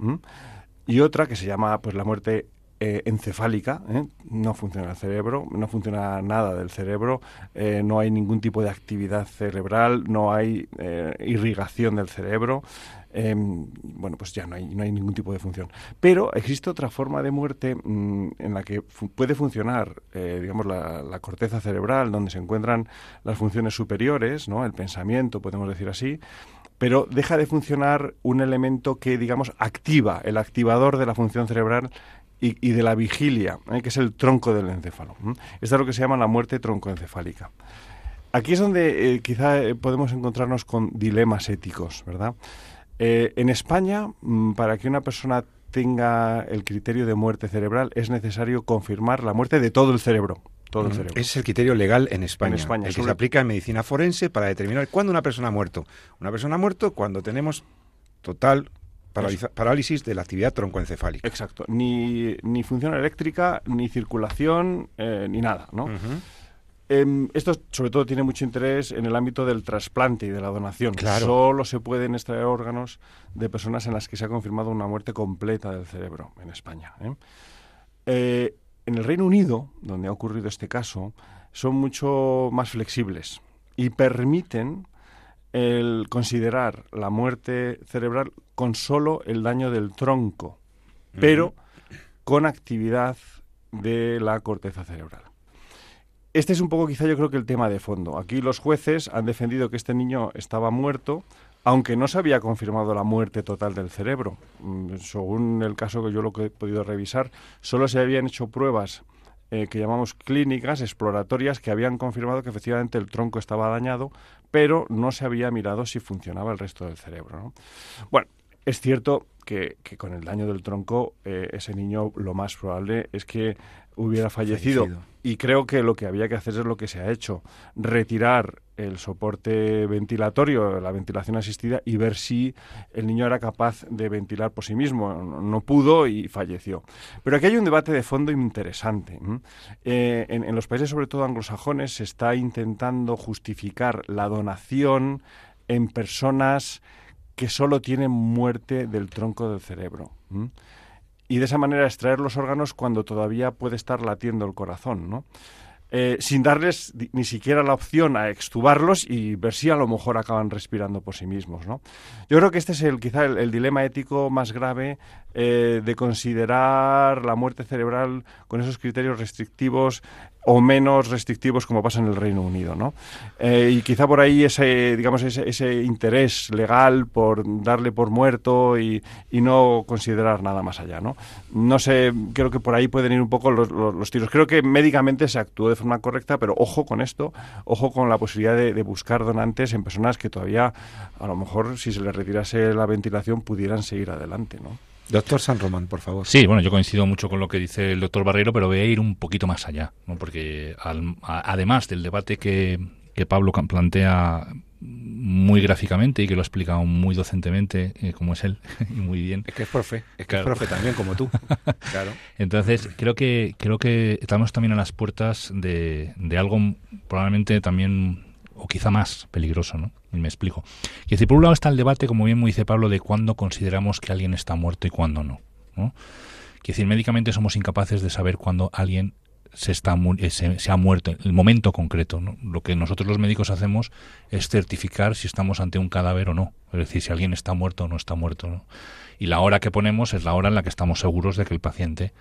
y otra que se llama pues la muerte eh, encefálica, ¿eh? no funciona el cerebro, no funciona nada del cerebro, eh, no hay ningún tipo de actividad cerebral, no hay irrigación del cerebro, em, bueno, pues ya no hay, no hay ningún tipo de función. Pero existe otra forma de muerte mm, en la que puede funcionar, digamos, la, la, corteza cerebral, donde se encuentran las funciones superiores, ¿no? el pensamiento, podemos decir así, pero deja de funcionar un elemento que, digamos, activa, el activador de la función cerebral y, de la vigilia, ¿eh? que es el tronco del encéfalo. Esta es lo que se llama la muerte troncoencefálica. Aquí es donde eh, quizá eh, podemos encontrarnos con dilemas éticos, ¿verdad? en España, mm, para que una persona tenga el criterio de muerte cerebral, es necesario confirmar la muerte de todo el cerebro. Todo el cerebro. Es el criterio legal en España. En España el que se aplica en medicina forense para determinar cuándo una persona ha muerto. Una persona ha muerto cuando tenemos total parálisis de la actividad troncoencefálica. Exacto. Ni, ni función eléctrica, ni circulación, eh, ni nada, ¿no? Em, esto sobre todo tiene mucho interés en el ámbito del trasplante y de la donación. Claro. Solo se pueden extraer órganos de personas en las que se ha confirmado una muerte completa del cerebro en España. ¿eh? Eh, en el Reino Unido, donde ha ocurrido este caso, son mucho más flexibles y permiten el considerar la muerte cerebral con solo el daño del tronco, pero con actividad de la corteza cerebral. Este es un poco quizá yo creo que el tema de fondo. Aquí los jueces han defendido que este niño estaba muerto, aunque no se había confirmado la muerte total del cerebro. Mm, según el caso que yo lo que he podido revisar, solo se habían hecho pruebas eh, que llamamos clínicas exploratorias que habían confirmado que efectivamente el tronco estaba dañado, pero no se había mirado si funcionaba el resto del cerebro. Bueno, es cierto que, con el daño del tronco eh, ese niño lo más probable es que hubiera fallecido. Y creo que lo que había que hacer es lo que se ha hecho, retirar el soporte ventilatorio, la ventilación asistida, y ver si el niño era capaz de ventilar por sí mismo. No pudo y falleció. Pero aquí hay un debate de fondo interesante. Eh, en, los países, sobre todo anglosajones, se está intentando justificar la donación en personas que solo tienen muerte del tronco del cerebro y de esa manera extraer los órganos cuando todavía puede estar latiendo el corazón, ¿no? Eh, sin darles ni siquiera la opción a extubarlos y ver si a lo mejor acaban respirando por sí mismos. ¿no? Yo creo que este es el, quizá el, dilema ético más grave eh, de considerar la muerte cerebral con esos criterios restrictivos o menos restrictivos como pasa en el Reino Unido, ¿no? Eh, y quizá por ahí ese, digamos, ese, interés legal por darle por muerto y, no considerar nada más allá, ¿no? No sé, creo que por ahí pueden ir un poco los, tiros. Creo que médicamente se actuó de forma correcta, pero ojo con esto, ojo con la posibilidad de, de buscar donantes en personas que todavía, a lo mejor, si se les retirase la ventilación, pudieran seguir adelante, ¿no? Doctor San Román, por favor. Sí, bueno, yo coincido mucho con lo que dice el doctor Barreiro, pero voy a ir un poquito más allá, ¿no? porque además del debate que, que Pablo plantea muy gráficamente y que lo ha explicado muy docentemente, eh, como es él, y muy bien. Es que es profe, es que es profe también, como tú. claro. Entonces, creo que, creo que estamos también a las puertas de, de algo probablemente también o quizá más peligroso, ¿no? Y me explico. Y decir, por un lado está el debate, como bien me dice Pablo, de cuándo consideramos que alguien está muerto y cuándo no. ¿no? Decir, médicamente somos incapaces de saber cuándo alguien se, está, eh, se, ha muerto, el momento concreto. ¿no? Lo que nosotros los médicos hacemos es certificar si estamos ante un cadáver o no. Es decir, si alguien está muerto o no está muerto. ¿no? Y la hora que ponemos es la hora en la que estamos seguros de que el paciente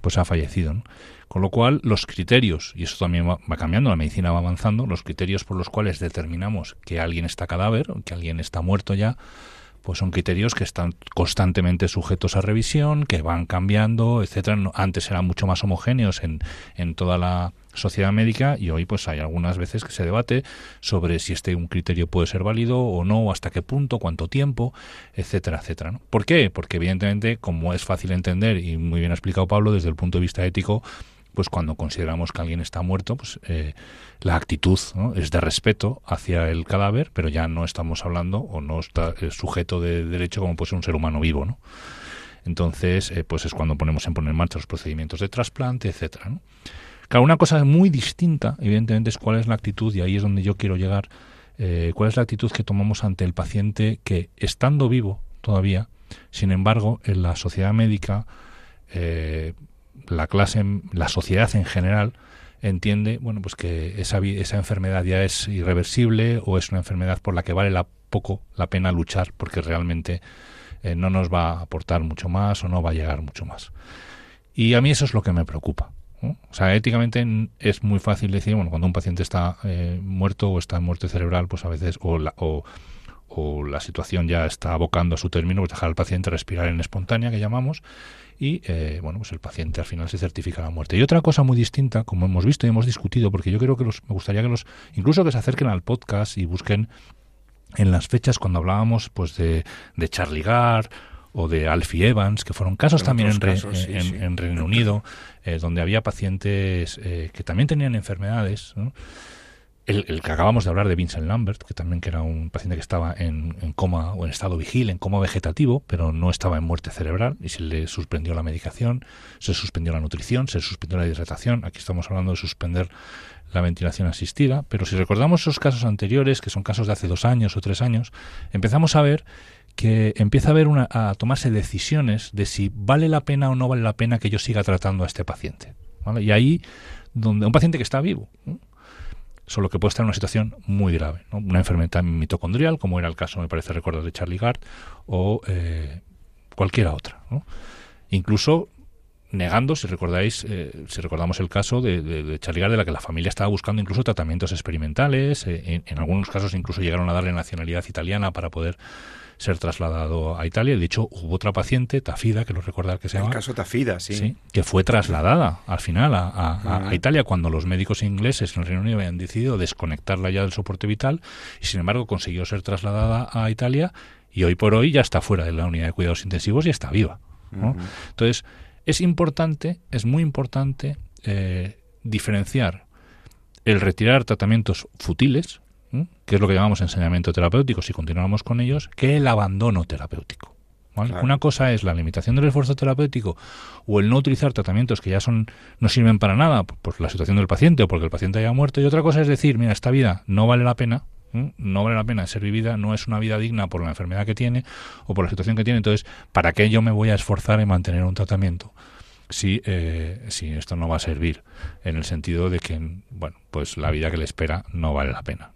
pues ha fallecido. ¿no? Con lo cual, los criterios, y eso también va, cambiando, la medicina va avanzando, los criterios por los cuales determinamos que alguien está cadáver, que alguien está muerto ya, pues son criterios que están constantemente sujetos a revisión, que van cambiando, etcétera. Antes eran mucho más homogéneos en, en toda la sociedad médica y hoy pues hay algunas veces que se debate sobre si este un criterio puede ser válido o no, hasta qué punto, cuánto tiempo, etcétera, etcétera. ¿no? ¿Por qué? Porque evidentemente, como es fácil entender y muy bien explicado Pablo desde el punto de vista ético, pues cuando consideramos que alguien está muerto, pues eh, la actitud es de respeto hacia el cadáver, pero ya no estamos hablando o no está eh, sujeto de derecho como puede ser un ser humano vivo, ¿no? Entonces, eh, pues es cuando ponemos en poner en marcha los procedimientos de trasplante, etcétera. ¿no? Claro, una cosa muy distinta, evidentemente, es cuál es la actitud, y ahí es donde yo quiero llegar, cuál es la actitud que tomamos ante el paciente que, estando vivo todavía, sin embargo, en la sociedad médica, la clase, la sociedad en general entiende, bueno, pues que esa, esa enfermedad ya es irreversible o es una enfermedad por la que vale la, poco la pena luchar porque realmente eh, no nos va a aportar mucho más o no va a llegar mucho más. Y a mí eso es lo que me preocupa. O sea, éticamente es muy fácil decir, bueno, cuando un paciente está eh, muerto o está en muerte cerebral, pues a veces, o la, o, la situación ya está abocando a su término, pues dejar al paciente respirar en espontánea, que llamamos, y eh, bueno, pues el paciente al final se certifica la muerte. Y otra cosa muy distinta, como hemos visto y hemos discutido, porque yo creo que los, me gustaría que los, incluso que se acerquen al podcast y busquen en las fechas cuando hablábamos pues de, de Charlie Gard o de Alfie Evans, que fueron casos también en, en, Reino Unido, eh, donde había pacientes eh, que también tenían enfermedades, ¿no? el, que acabamos de hablar de Vincent Lambert, que también que era un paciente que estaba en, coma o en estado vigil, en coma vegetativo, pero no estaba en muerte cerebral y se le suspendió la medicación, se suspendió la nutrición, se suspendió la hidratación. Aquí estamos hablando de suspender la ventilación asistida, pero si recordamos esos casos anteriores, que son casos de hace dos años o tres años, empezamos a ver que empieza a haber una, a tomarse decisiones de si vale la pena o no vale la pena que yo siga tratando a este paciente. Y ahí, donde un paciente que está vivo, solo que puede estar en una situación muy grave, una enfermedad mitocondrial, como era el caso, me parece recordar, de Charlie Gard, o eh, cualquiera otra. Incluso negando, si recordáis, eh, si recordamos el caso de, de, Charlie Gard, de la que la familia estaba buscando incluso tratamientos experimentales, eh, en, algunos casos incluso llegaron a darle nacionalidad italiana para poder ser trasladado a Italia. De hecho, hubo otra paciente, Tafida, que lo recordar que se llama. El caso Tafida, sí. que fue trasladada al final a, Italia cuando los médicos ingleses en el Reino Unido habían decidido desconectarla ya del soporte vital y sin embargo consiguió ser trasladada a Italia y hoy por hoy ya está fuera de la unidad de cuidados intensivos y está viva. Entonces, es importante, es muy importante eh, diferenciar el retirar tratamientos futiles, que es lo que llamamos enseñamiento terapéutico, si continuamos con ellos, que el abandono terapéutico. Una cosa es la limitación del esfuerzo terapéutico o el no utilizar tratamientos que ya son no sirven para nada por, la situación del paciente o porque el paciente haya muerto. Y otra cosa es decir, mira, esta vida no vale la pena, no vale la pena ser vivida, no es una vida digna por la enfermedad que tiene o por la situación que tiene. Entonces, ¿para qué yo me voy a esforzar en mantener un tratamiento? Si, eh, si esto no va a servir, en el sentido de que, bueno, pues la vida que le espera no vale la pena.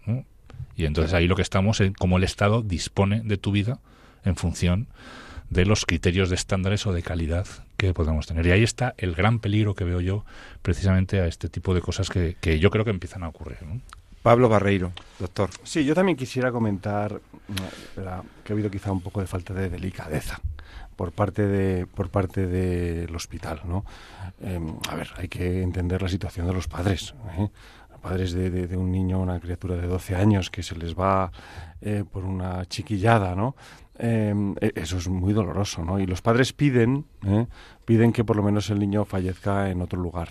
Y entonces ahí lo que estamos es cómo el Estado dispone de tu vida en función de los criterios de estándares o de calidad que podamos tener. Y ahí está el gran peligro que veo yo precisamente a este tipo de cosas que, que yo creo que empiezan a ocurrir. Pablo Barreiro, doctor. Sí, yo también quisiera comentar que ha habido quizá un poco de falta de delicadeza por parte de por parte del hospital, ¿no? Em, a ver, hay que entender la situación de los padres. ¿eh? padres de, un niño, una criatura de 12 años que se les va eh, por una chiquillada, ¿no? Em, e, eso es muy doloroso, ¿no? Y los padres piden, ¿eh? piden que por lo menos el niño fallezca en otro lugar.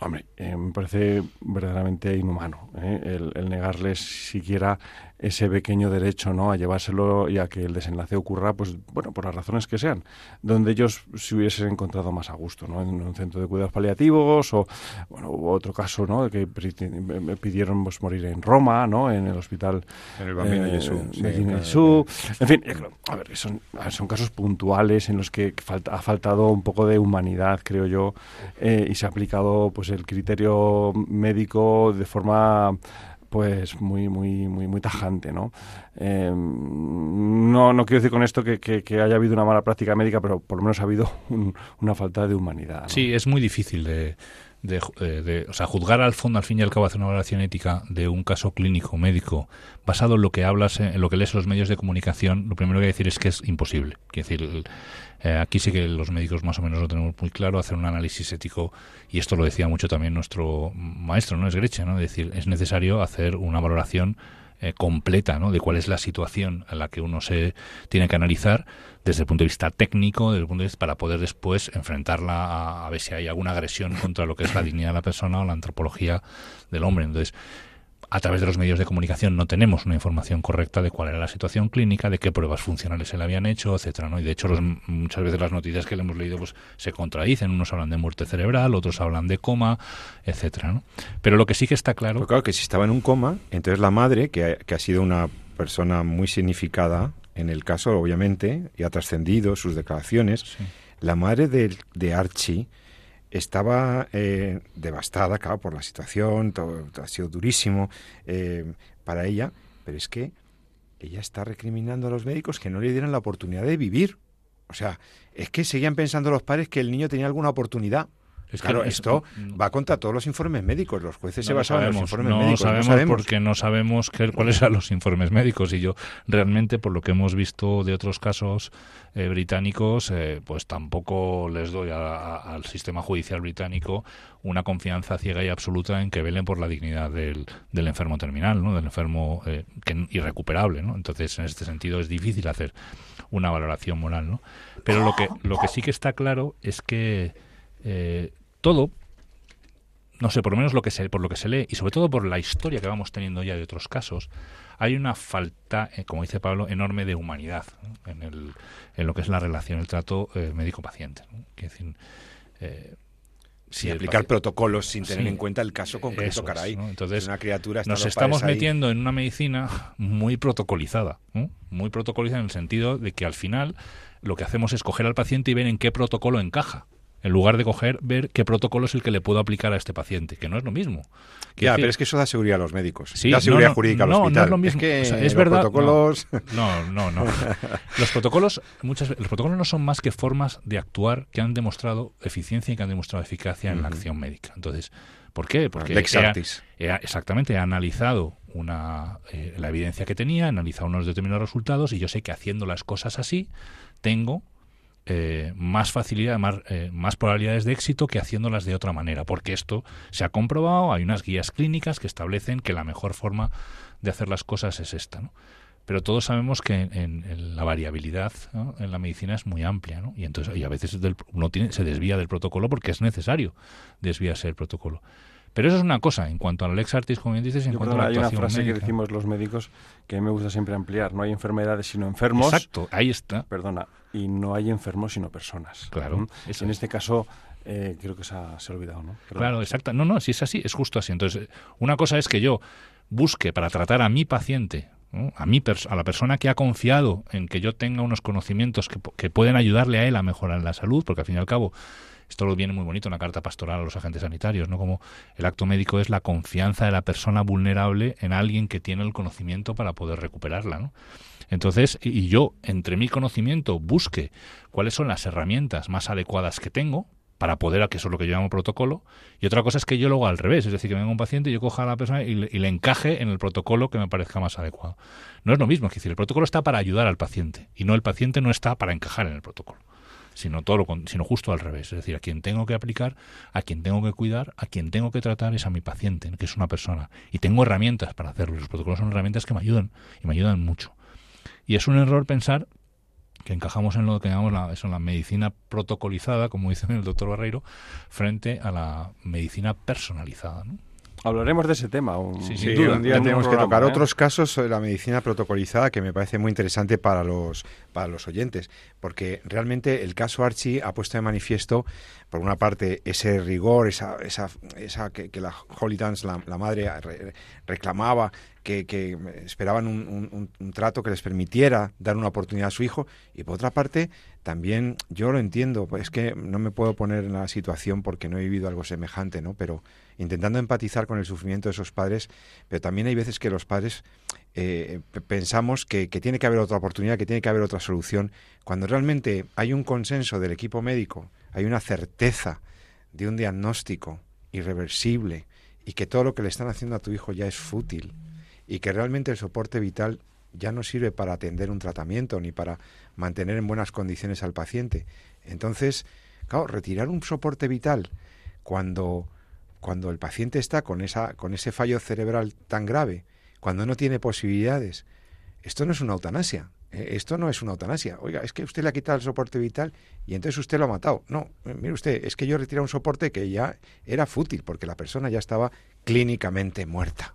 Hombre, me parece verdaderamente inhumano el, el, negarles siquiera ese pequeño derecho ¿no? a llevárselo y a que el desenlace ocurra, pues bueno, por las razones que sean, donde ellos se hubiesen encontrado más a gusto, ¿no? En un centro de cuidados paliativos o, bueno, hubo otro caso, ¿no? Que pidieron pues, morir en Roma, ¿no? En el hospital en el Bambino eh, Jesús. En fin, a ver, son, son casos puntuales en los que falta, ha faltado un poco de humanidad, creo yo, eh, y se ha aplicado pues el criterio médico de forma pues muy muy muy muy tajante no em, no, no quiero decir con esto que, que, haya habido una mala práctica médica pero por lo menos ha habido una falta de humanidad sí es muy difícil de, eh, de, o sea, juzgar al fondo, al fin y al cabo, hacer una valoración ética de un caso clínico, médico, basado en lo que hablas, en lo que lees en los medios de comunicación, lo primero que hay que decir es que es imposible. Quiero decir, eh, aquí sí que los médicos más o menos lo tenemos muy claro, hacer un análisis ético, y esto lo decía mucho también nuestro maestro, ¿no? Es Greche, ¿no? Es decir, es necesario hacer una valoración eh, completa ¿no? de cuál es la situación a la que uno se tiene que analizar desde el punto de vista técnico, desde el punto de vista para poder después enfrentarla a, ver si hay alguna agresión contra lo que es la dignidad de la persona o la antropología del hombre. Entonces, a través de los medios de comunicación no tenemos una información correcta de cuál era la situación clínica, de qué pruebas funcionales se le habían hecho, etcétera, ¿no? Y de hecho muchas veces las noticias que le hemos leído pues se contradicen, unos hablan de muerte cerebral, otros hablan de coma, etcétera, ¿no? Pero lo que sí que está claro, Pero claro que si estaba en un coma, entonces la madre que ha, que ha sido una persona muy significada en el caso, obviamente, y ha trascendido sus declaraciones, la madre de, de Archie estaba eh, devastada, claro, por la situación, todo, ha sido durísimo eh, para ella, pero es que ella está recriminando a los médicos que no le dieran la oportunidad de vivir. O sea, es que seguían pensando los padres que el niño tenía alguna oportunidad. Es claro, esto va contra todos los informes médicos. Los jueces se basaban en los informes no médicos. Sabemos no sabemos porque no sabemos qué, cuáles eran los informes médicos. Y yo realmente, por lo que hemos visto de otros casos eh, británicos, eh, pues tampoco les doy a, a, al sistema judicial británico una confianza ciega y absoluta en que velen por la dignidad del, del enfermo terminal, ¿no? del enfermo eh, que, irrecuperable. ¿no? Entonces, en este sentido, es difícil hacer una valoración moral. ¿no? Pero lo que, lo que sí que está claro es que eh, todo, no sé, por lo menos lo que se, por lo que se lee y sobre todo por la historia que vamos teniendo ya de otros casos, hay una falta, eh, como dice Pablo, enorme de humanidad ¿no? en, el, en, lo que es la relación, el trato eh, médico-paciente. ¿no? Decir, eh, aplicar protocolos sin tener sí, en cuenta el caso concreto, es, caray. ¿no? Entonces, una criatura nos estamos metiendo ahí. en una medicina muy protocolizada, ¿no? muy protocolizada en el sentido de que al final lo que hacemos es coger al paciente y ver en qué protocolo encaja en lugar de coger, ver qué protocolo es el que le puedo aplicar a este paciente, que no es lo mismo. Ya, decir, pero es que eso da seguridad a los médicos. Sí, da seguridad no, no, jurídica al no, hospital. No es lo mismo. Es, que o sea, es verdad. Protocolos... No, no, no. los protocolos, muchas los protocolos no son más que formas de actuar que han demostrado eficiencia y que han demostrado eficacia en uh -huh. la acción médica. Entonces, ¿por qué? Porque Lex artis. He, he, exactamente he analizado una, eh, la evidencia que tenía, he analizado unos determinados resultados y yo sé que haciendo las cosas así tengo eh, más facilidad, más, eh, más probabilidades de éxito que haciéndolas de otra manera, porque esto se ha comprobado, hay unas guías clínicas que establecen que la mejor forma de hacer las cosas es esta, ¿no? Pero todos sabemos que en, en la variabilidad ¿no? en la medicina es muy amplia, ¿no? Y entonces y a veces del, uno tiene, se desvía del protocolo porque es necesario desviarse del protocolo. Pero eso es una cosa, en cuanto a la lex artis, como bien dices, en Yo cuanto a la Hay una frase médica. que decimos los médicos que a mí me gusta siempre ampliar. No hay enfermedades sino enfermos. Exacto, ahí está. Perdona, y no hay enfermos sino personas. Claro. En este caso, eh, creo que se ha, se ha olvidado, ¿no? Perdón. Claro, exacto. No, no, si es así, es justo así. Entonces, una cosa es que yo busque para tratar a mi paciente, ¿no? a, mi a la persona que ha confiado en que yo tenga unos conocimientos que, que pueden ayudarle a él a mejorar la salud, porque al fin y al cabo esto lo viene muy bonito en la carta pastoral a los agentes sanitarios, ¿no? Como el acto médico es la confianza de la persona vulnerable en alguien que tiene el conocimiento para poder recuperarla, ¿no? Entonces, y yo, entre mi conocimiento, busque cuáles son las herramientas más adecuadas que tengo para poder, que eso es lo que yo llamo protocolo, y otra cosa es que yo lo haga al revés, es decir, que venga un paciente y yo coja a la persona y le, y le encaje en el protocolo que me parezca más adecuado. No es lo mismo, es decir, el protocolo está para ayudar al paciente, y no el paciente no está para encajar en el protocolo sino todo lo sino justo al revés, es decir, a quien tengo que aplicar, a quien tengo que cuidar, a quien tengo que tratar es a mi paciente, que es una persona y tengo herramientas para hacerlo. Los protocolos son herramientas que me ayudan y me ayudan mucho. Y es un error pensar que encajamos en lo que llamamos la, medicina protocolizada, como dice el doctor Barreiro, frente a la medicina personalizada. ¿no? Hablaremos de ese tema. Un, sí, sí, duda, un día tenemos que tocar ¿eh? otros casos sobre la medicina protocolizada que me parece muy interesante para los, para los oyentes, porque realmente el caso Archie ha puesto de manifiesto, por una parte, ese rigor, esa, esa, esa que, que la Holy Dance, la, la madre, re, reclamaba, que, que esperaban un, un, un, trato que les permitiera dar una oportunidad a su hijo, y por otra parte, también yo lo entiendo, es que no me puedo poner en la situación porque no he vivido algo semejante, ¿no? Pero intentando empatizar con el sufrimiento de esos padres, pero también hay veces que los padres eh, pensamos que, que, tiene que haber otra oportunidad, que tiene que haber otra solución, cuando realmente hay un consenso del equipo médico, hay una certeza de un diagnóstico irreversible y que todo lo que le están haciendo a tu hijo ya es fútil y que realmente el soporte vital ya no sirve para atender un tratamiento ni para mantener en buenas condiciones al paciente. Entonces, claro, retirar un soporte vital cuando, cuando el paciente está con, esa, con ese fallo cerebral tan grave, cuando no tiene posibilidades, esto no es una eutanasia. Eh, esto no es una eutanasia. Oiga, es que usted le ha quitado el soporte vital y entonces usted lo ha matado. No, eh, mire usted, es que yo he retirado un soporte que ya era fútil porque la persona ya estaba clínicamente muerta.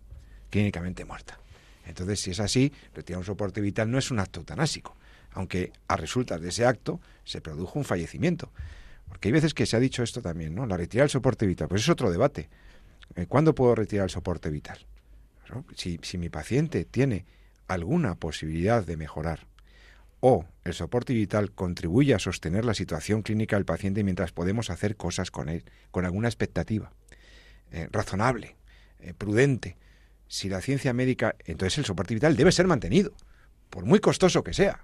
Clínicamente muerta. Entonces, si es así, retirar un soporte vital no es un acto eutanásico, aunque a resultas de ese acto se produjo un fallecimiento. Porque hay veces que se ha dicho esto también, ¿no? La retirada del soporte vital, pues es otro debate. Eh, ¿Cuándo puedo retirar el soporte vital? Si, si mi paciente tiene alguna posibilidad de mejorar o el soporte vital contribuye a sostener la situación clínica del paciente mientras podemos hacer cosas con él, con alguna expectativa eh, razonable, eh, prudente, si la ciencia médica, entonces el soporte vital debe ser mantenido, por muy costoso que sea.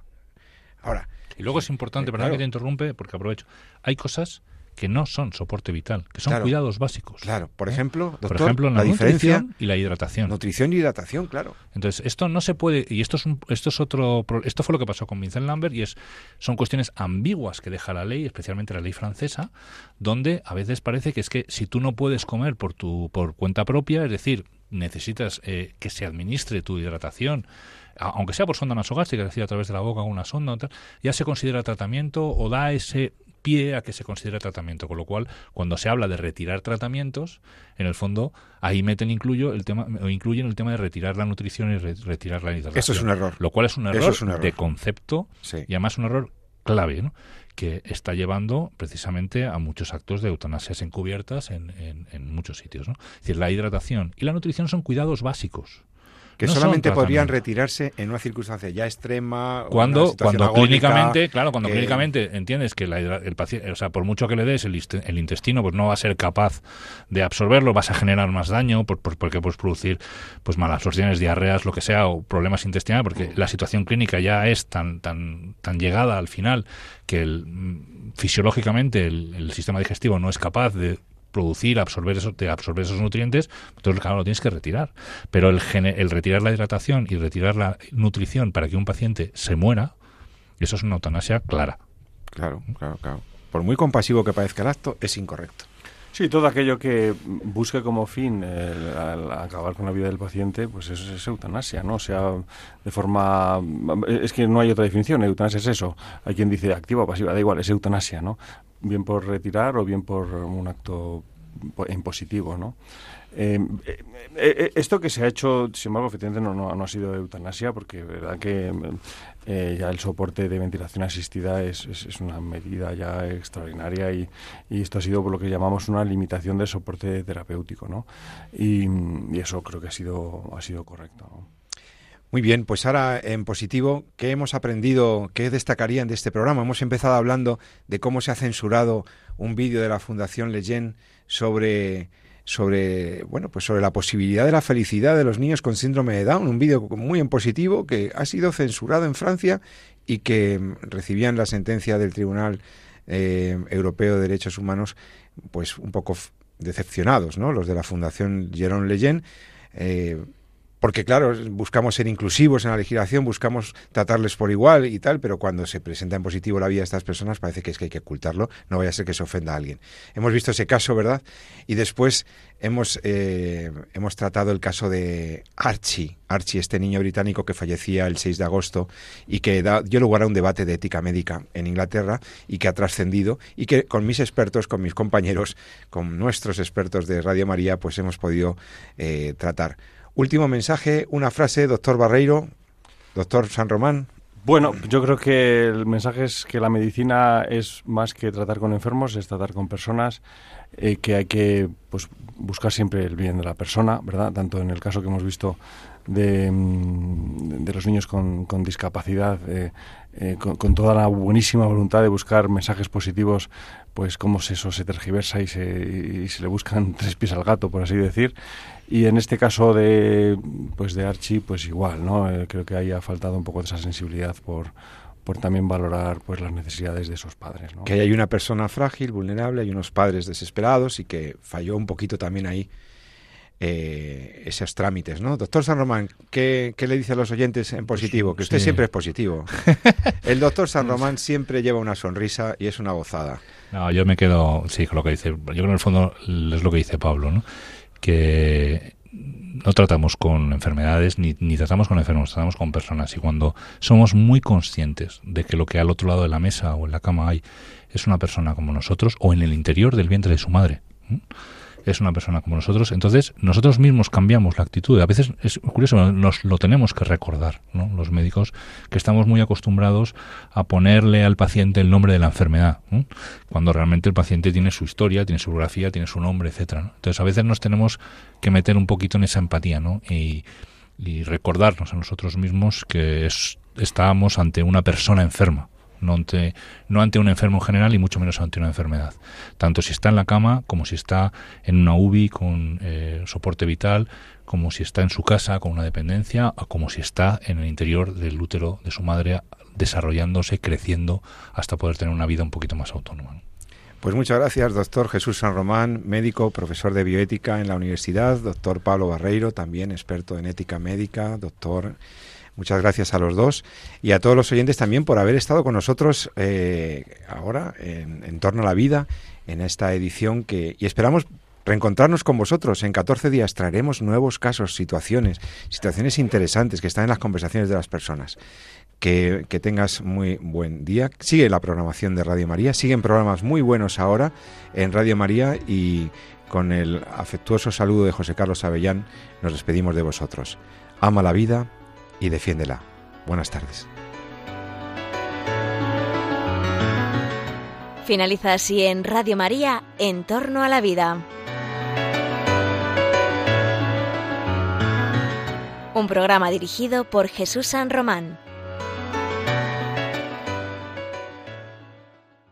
Ahora. Y luego es importante, eh, perdón que te interrumpe, porque aprovecho. Hay cosas que no son soporte vital, que son cuidados básicos. Claro, por ¿eh? ejemplo, doctor, por ejemplo, la, nutrición y la hidratación. Nutrición y hidratación, claro. Entonces, esto no se puede y esto es esto es otro esto fue lo que pasó con Vincent Lambert y es son cuestiones ambiguas que deja la ley, especialmente la ley francesa, donde a veces parece que es que si tú no puedes comer por tu por cuenta propia, es decir, necesitas eh, que se administre tu hidratación aunque sea por sonda nasogástrica, es decir, a través de la boca con una sonda, ya se considera tratamiento o da ese pie a que se considere tratamiento, con lo cual cuando se habla de retirar tratamientos, en el fondo ahí meten incluyo el tema o incluyen el tema de retirar la nutrición y retirar la hidratación. Eso es un error. Lo cual es un error, de concepto y además un error clave, ¿no? que está llevando precisamente a muchos actos de eutanasias encubiertas en, en, en muchos sitios. ¿no? Es decir, la hidratación y la nutrición son cuidados básicos que solamente podrían retirarse en una circunstancia ya extrema cuando cuando clínicamente claro cuando clínicamente entiendes que el paciente o sea por mucho que le des el, el, intestino pues no va a ser capaz de absorberlo vas a generar más daño por, porque puedes producir pues malas absorciones diarreas lo que sea o problemas intestinales porque la situación clínica ya es tan tan tan llegada al final que el, mm, fisiológicamente el sistema digestivo no es capaz de producir, absorber, eso, de absorber esos nutrientes, entonces claro, lo tienes que retirar. Pero el, el retirar la hidratación y retirar la nutrición para que un paciente se muera, eso es una eutanasia clara. Claro, claro, claro. Por muy compasivo que parezca el acto, es incorrecto. Sí, todo aquello que busque como fin acabar con la vida del paciente, pues eso es eutanasia, ¿no? O sea, de forma... Es que no hay otra definición, eutanasia es eso. Hay quien dice activa o pasiva, da igual, es eutanasia, ¿no? Bien por retirar o bien por un acto impositivo, ¿no? Eh, eh, eh, esto que se ha hecho, sin embargo, efectivamente no, ha sido eutanasia, porque verdad que ya el soporte de ventilación asistida es, es, una medida ya extraordinaria y, esto ha sido por lo que llamamos una limitación del soporte terapéutico, ¿no? Y, y eso creo que ha sido, ha sido correcto. Muy bien, pues ahora en positivo, ¿qué hemos aprendido? ¿Qué destacarían de este programa? Hemos empezado hablando de cómo se ha censurado un vídeo de la Fundación Leyen sobre sobre bueno pues sobre la posibilidad de la felicidad de los niños con síndrome de Down un vídeo muy en positivo que ha sido censurado en Francia y que recibían la sentencia del Tribunal eh, Europeo de Derechos Humanos pues un poco decepcionados no los de la Fundación Jérôme Leyen eh, porque claro, buscamos ser inclusivos en la legislación, buscamos tratarles por igual y tal, pero cuando se presenta en positivo la vida de estas personas parece que es que hay que ocultarlo, no vaya a ser que se ofenda a alguien. Hemos visto ese caso, ¿verdad? Y después hemos, eh, hemos tratado el caso de Archie, Archie, este niño británico que fallecía el 6 de agosto y que da, dio lugar a un debate de ética médica en Inglaterra y que ha trascendido y que con mis expertos, con mis compañeros, con nuestros expertos de Radio María, pues hemos podido eh, tratar. Último mensaje, una frase, doctor Barreiro, doctor San Román. Bueno, yo creo que el mensaje es que la medicina es más que tratar con enfermos, es tratar con personas, eh, que hay que pues, buscar siempre el bien de la persona, ¿verdad? Tanto en el caso que hemos visto de, mm, los niños con, discapacidad, eh, eh, con, toda la buenísima voluntad de buscar mensajes positivos, pues cómo eso se tergiversa y se, y se le buscan tres pies al gato, por así decir. Y en este caso de, pues de Archie, pues igual, ¿no? Eh, creo que ahí ha faltado un poco de esa sensibilidad por, por también valorar pues las necesidades de esos padres. Que hay una persona frágil, vulnerable, hay unos padres desesperados y que falló un poquito también ahí eh, esos trámites, ¿no? Doctor San Román, ¿qué, le dice a los oyentes en positivo? Que usted siempre es positivo. El doctor San Román siempre lleva una sonrisa y es una gozada. No, yo me quedo, sí, con lo que dice, yo creo que en el fondo es lo que dice Pablo, ¿no? Que no tratamos con enfermedades ni, ni tratamos con enfermos, tratamos con personas. Y cuando somos muy conscientes de que lo que al otro lado de la mesa o en la cama hay es una persona como nosotros o en el interior del vientre de su madre, es una persona como nosotros, entonces nosotros mismos cambiamos la actitud. A veces es curioso, nos lo tenemos que recordar, ¿no? Los médicos que estamos muy acostumbrados a ponerle al paciente el nombre de la enfermedad, cuando realmente el paciente tiene su historia, tiene su biografía, tiene su nombre, etcétera. Entonces a veces nos tenemos que meter un poquito en esa empatía, ¿no? Y, recordarnos a nosotros mismos que es, estábamos ante una persona enferma no ante, no ante un enfermo general y mucho menos ante una enfermedad. Tanto si está en la cama como si está en una UBI con eh, soporte vital, como si está en su casa con una dependencia, o como si está en el interior del útero de su madre desarrollándose, creciendo, hasta poder tener una vida un poquito más autónoma. Pues muchas gracias, doctor Jesús San Román, médico, profesor de bioética en la universidad, doctor Pablo Barreiro, también experto en ética médica, doctor Muchas gracias a los dos y a todos los oyentes también por haber estado con nosotros eh, ahora en, torno a la vida en esta edición que y esperamos reencontrarnos con vosotros. En 14 días traeremos nuevos casos, situaciones, situaciones interesantes que están en las conversaciones de las personas. Que, que, tengas muy buen día. Sigue la programación de Radio María, siguen programas muy buenos ahora en Radio María y con el afectuoso saludo de José Carlos Avellán nos despedimos de vosotros. Ama la vida, y defiéndela. Buenas tardes. Finaliza así en Radio María, En torno a la vida. Un programa dirigido por Jesús San Román.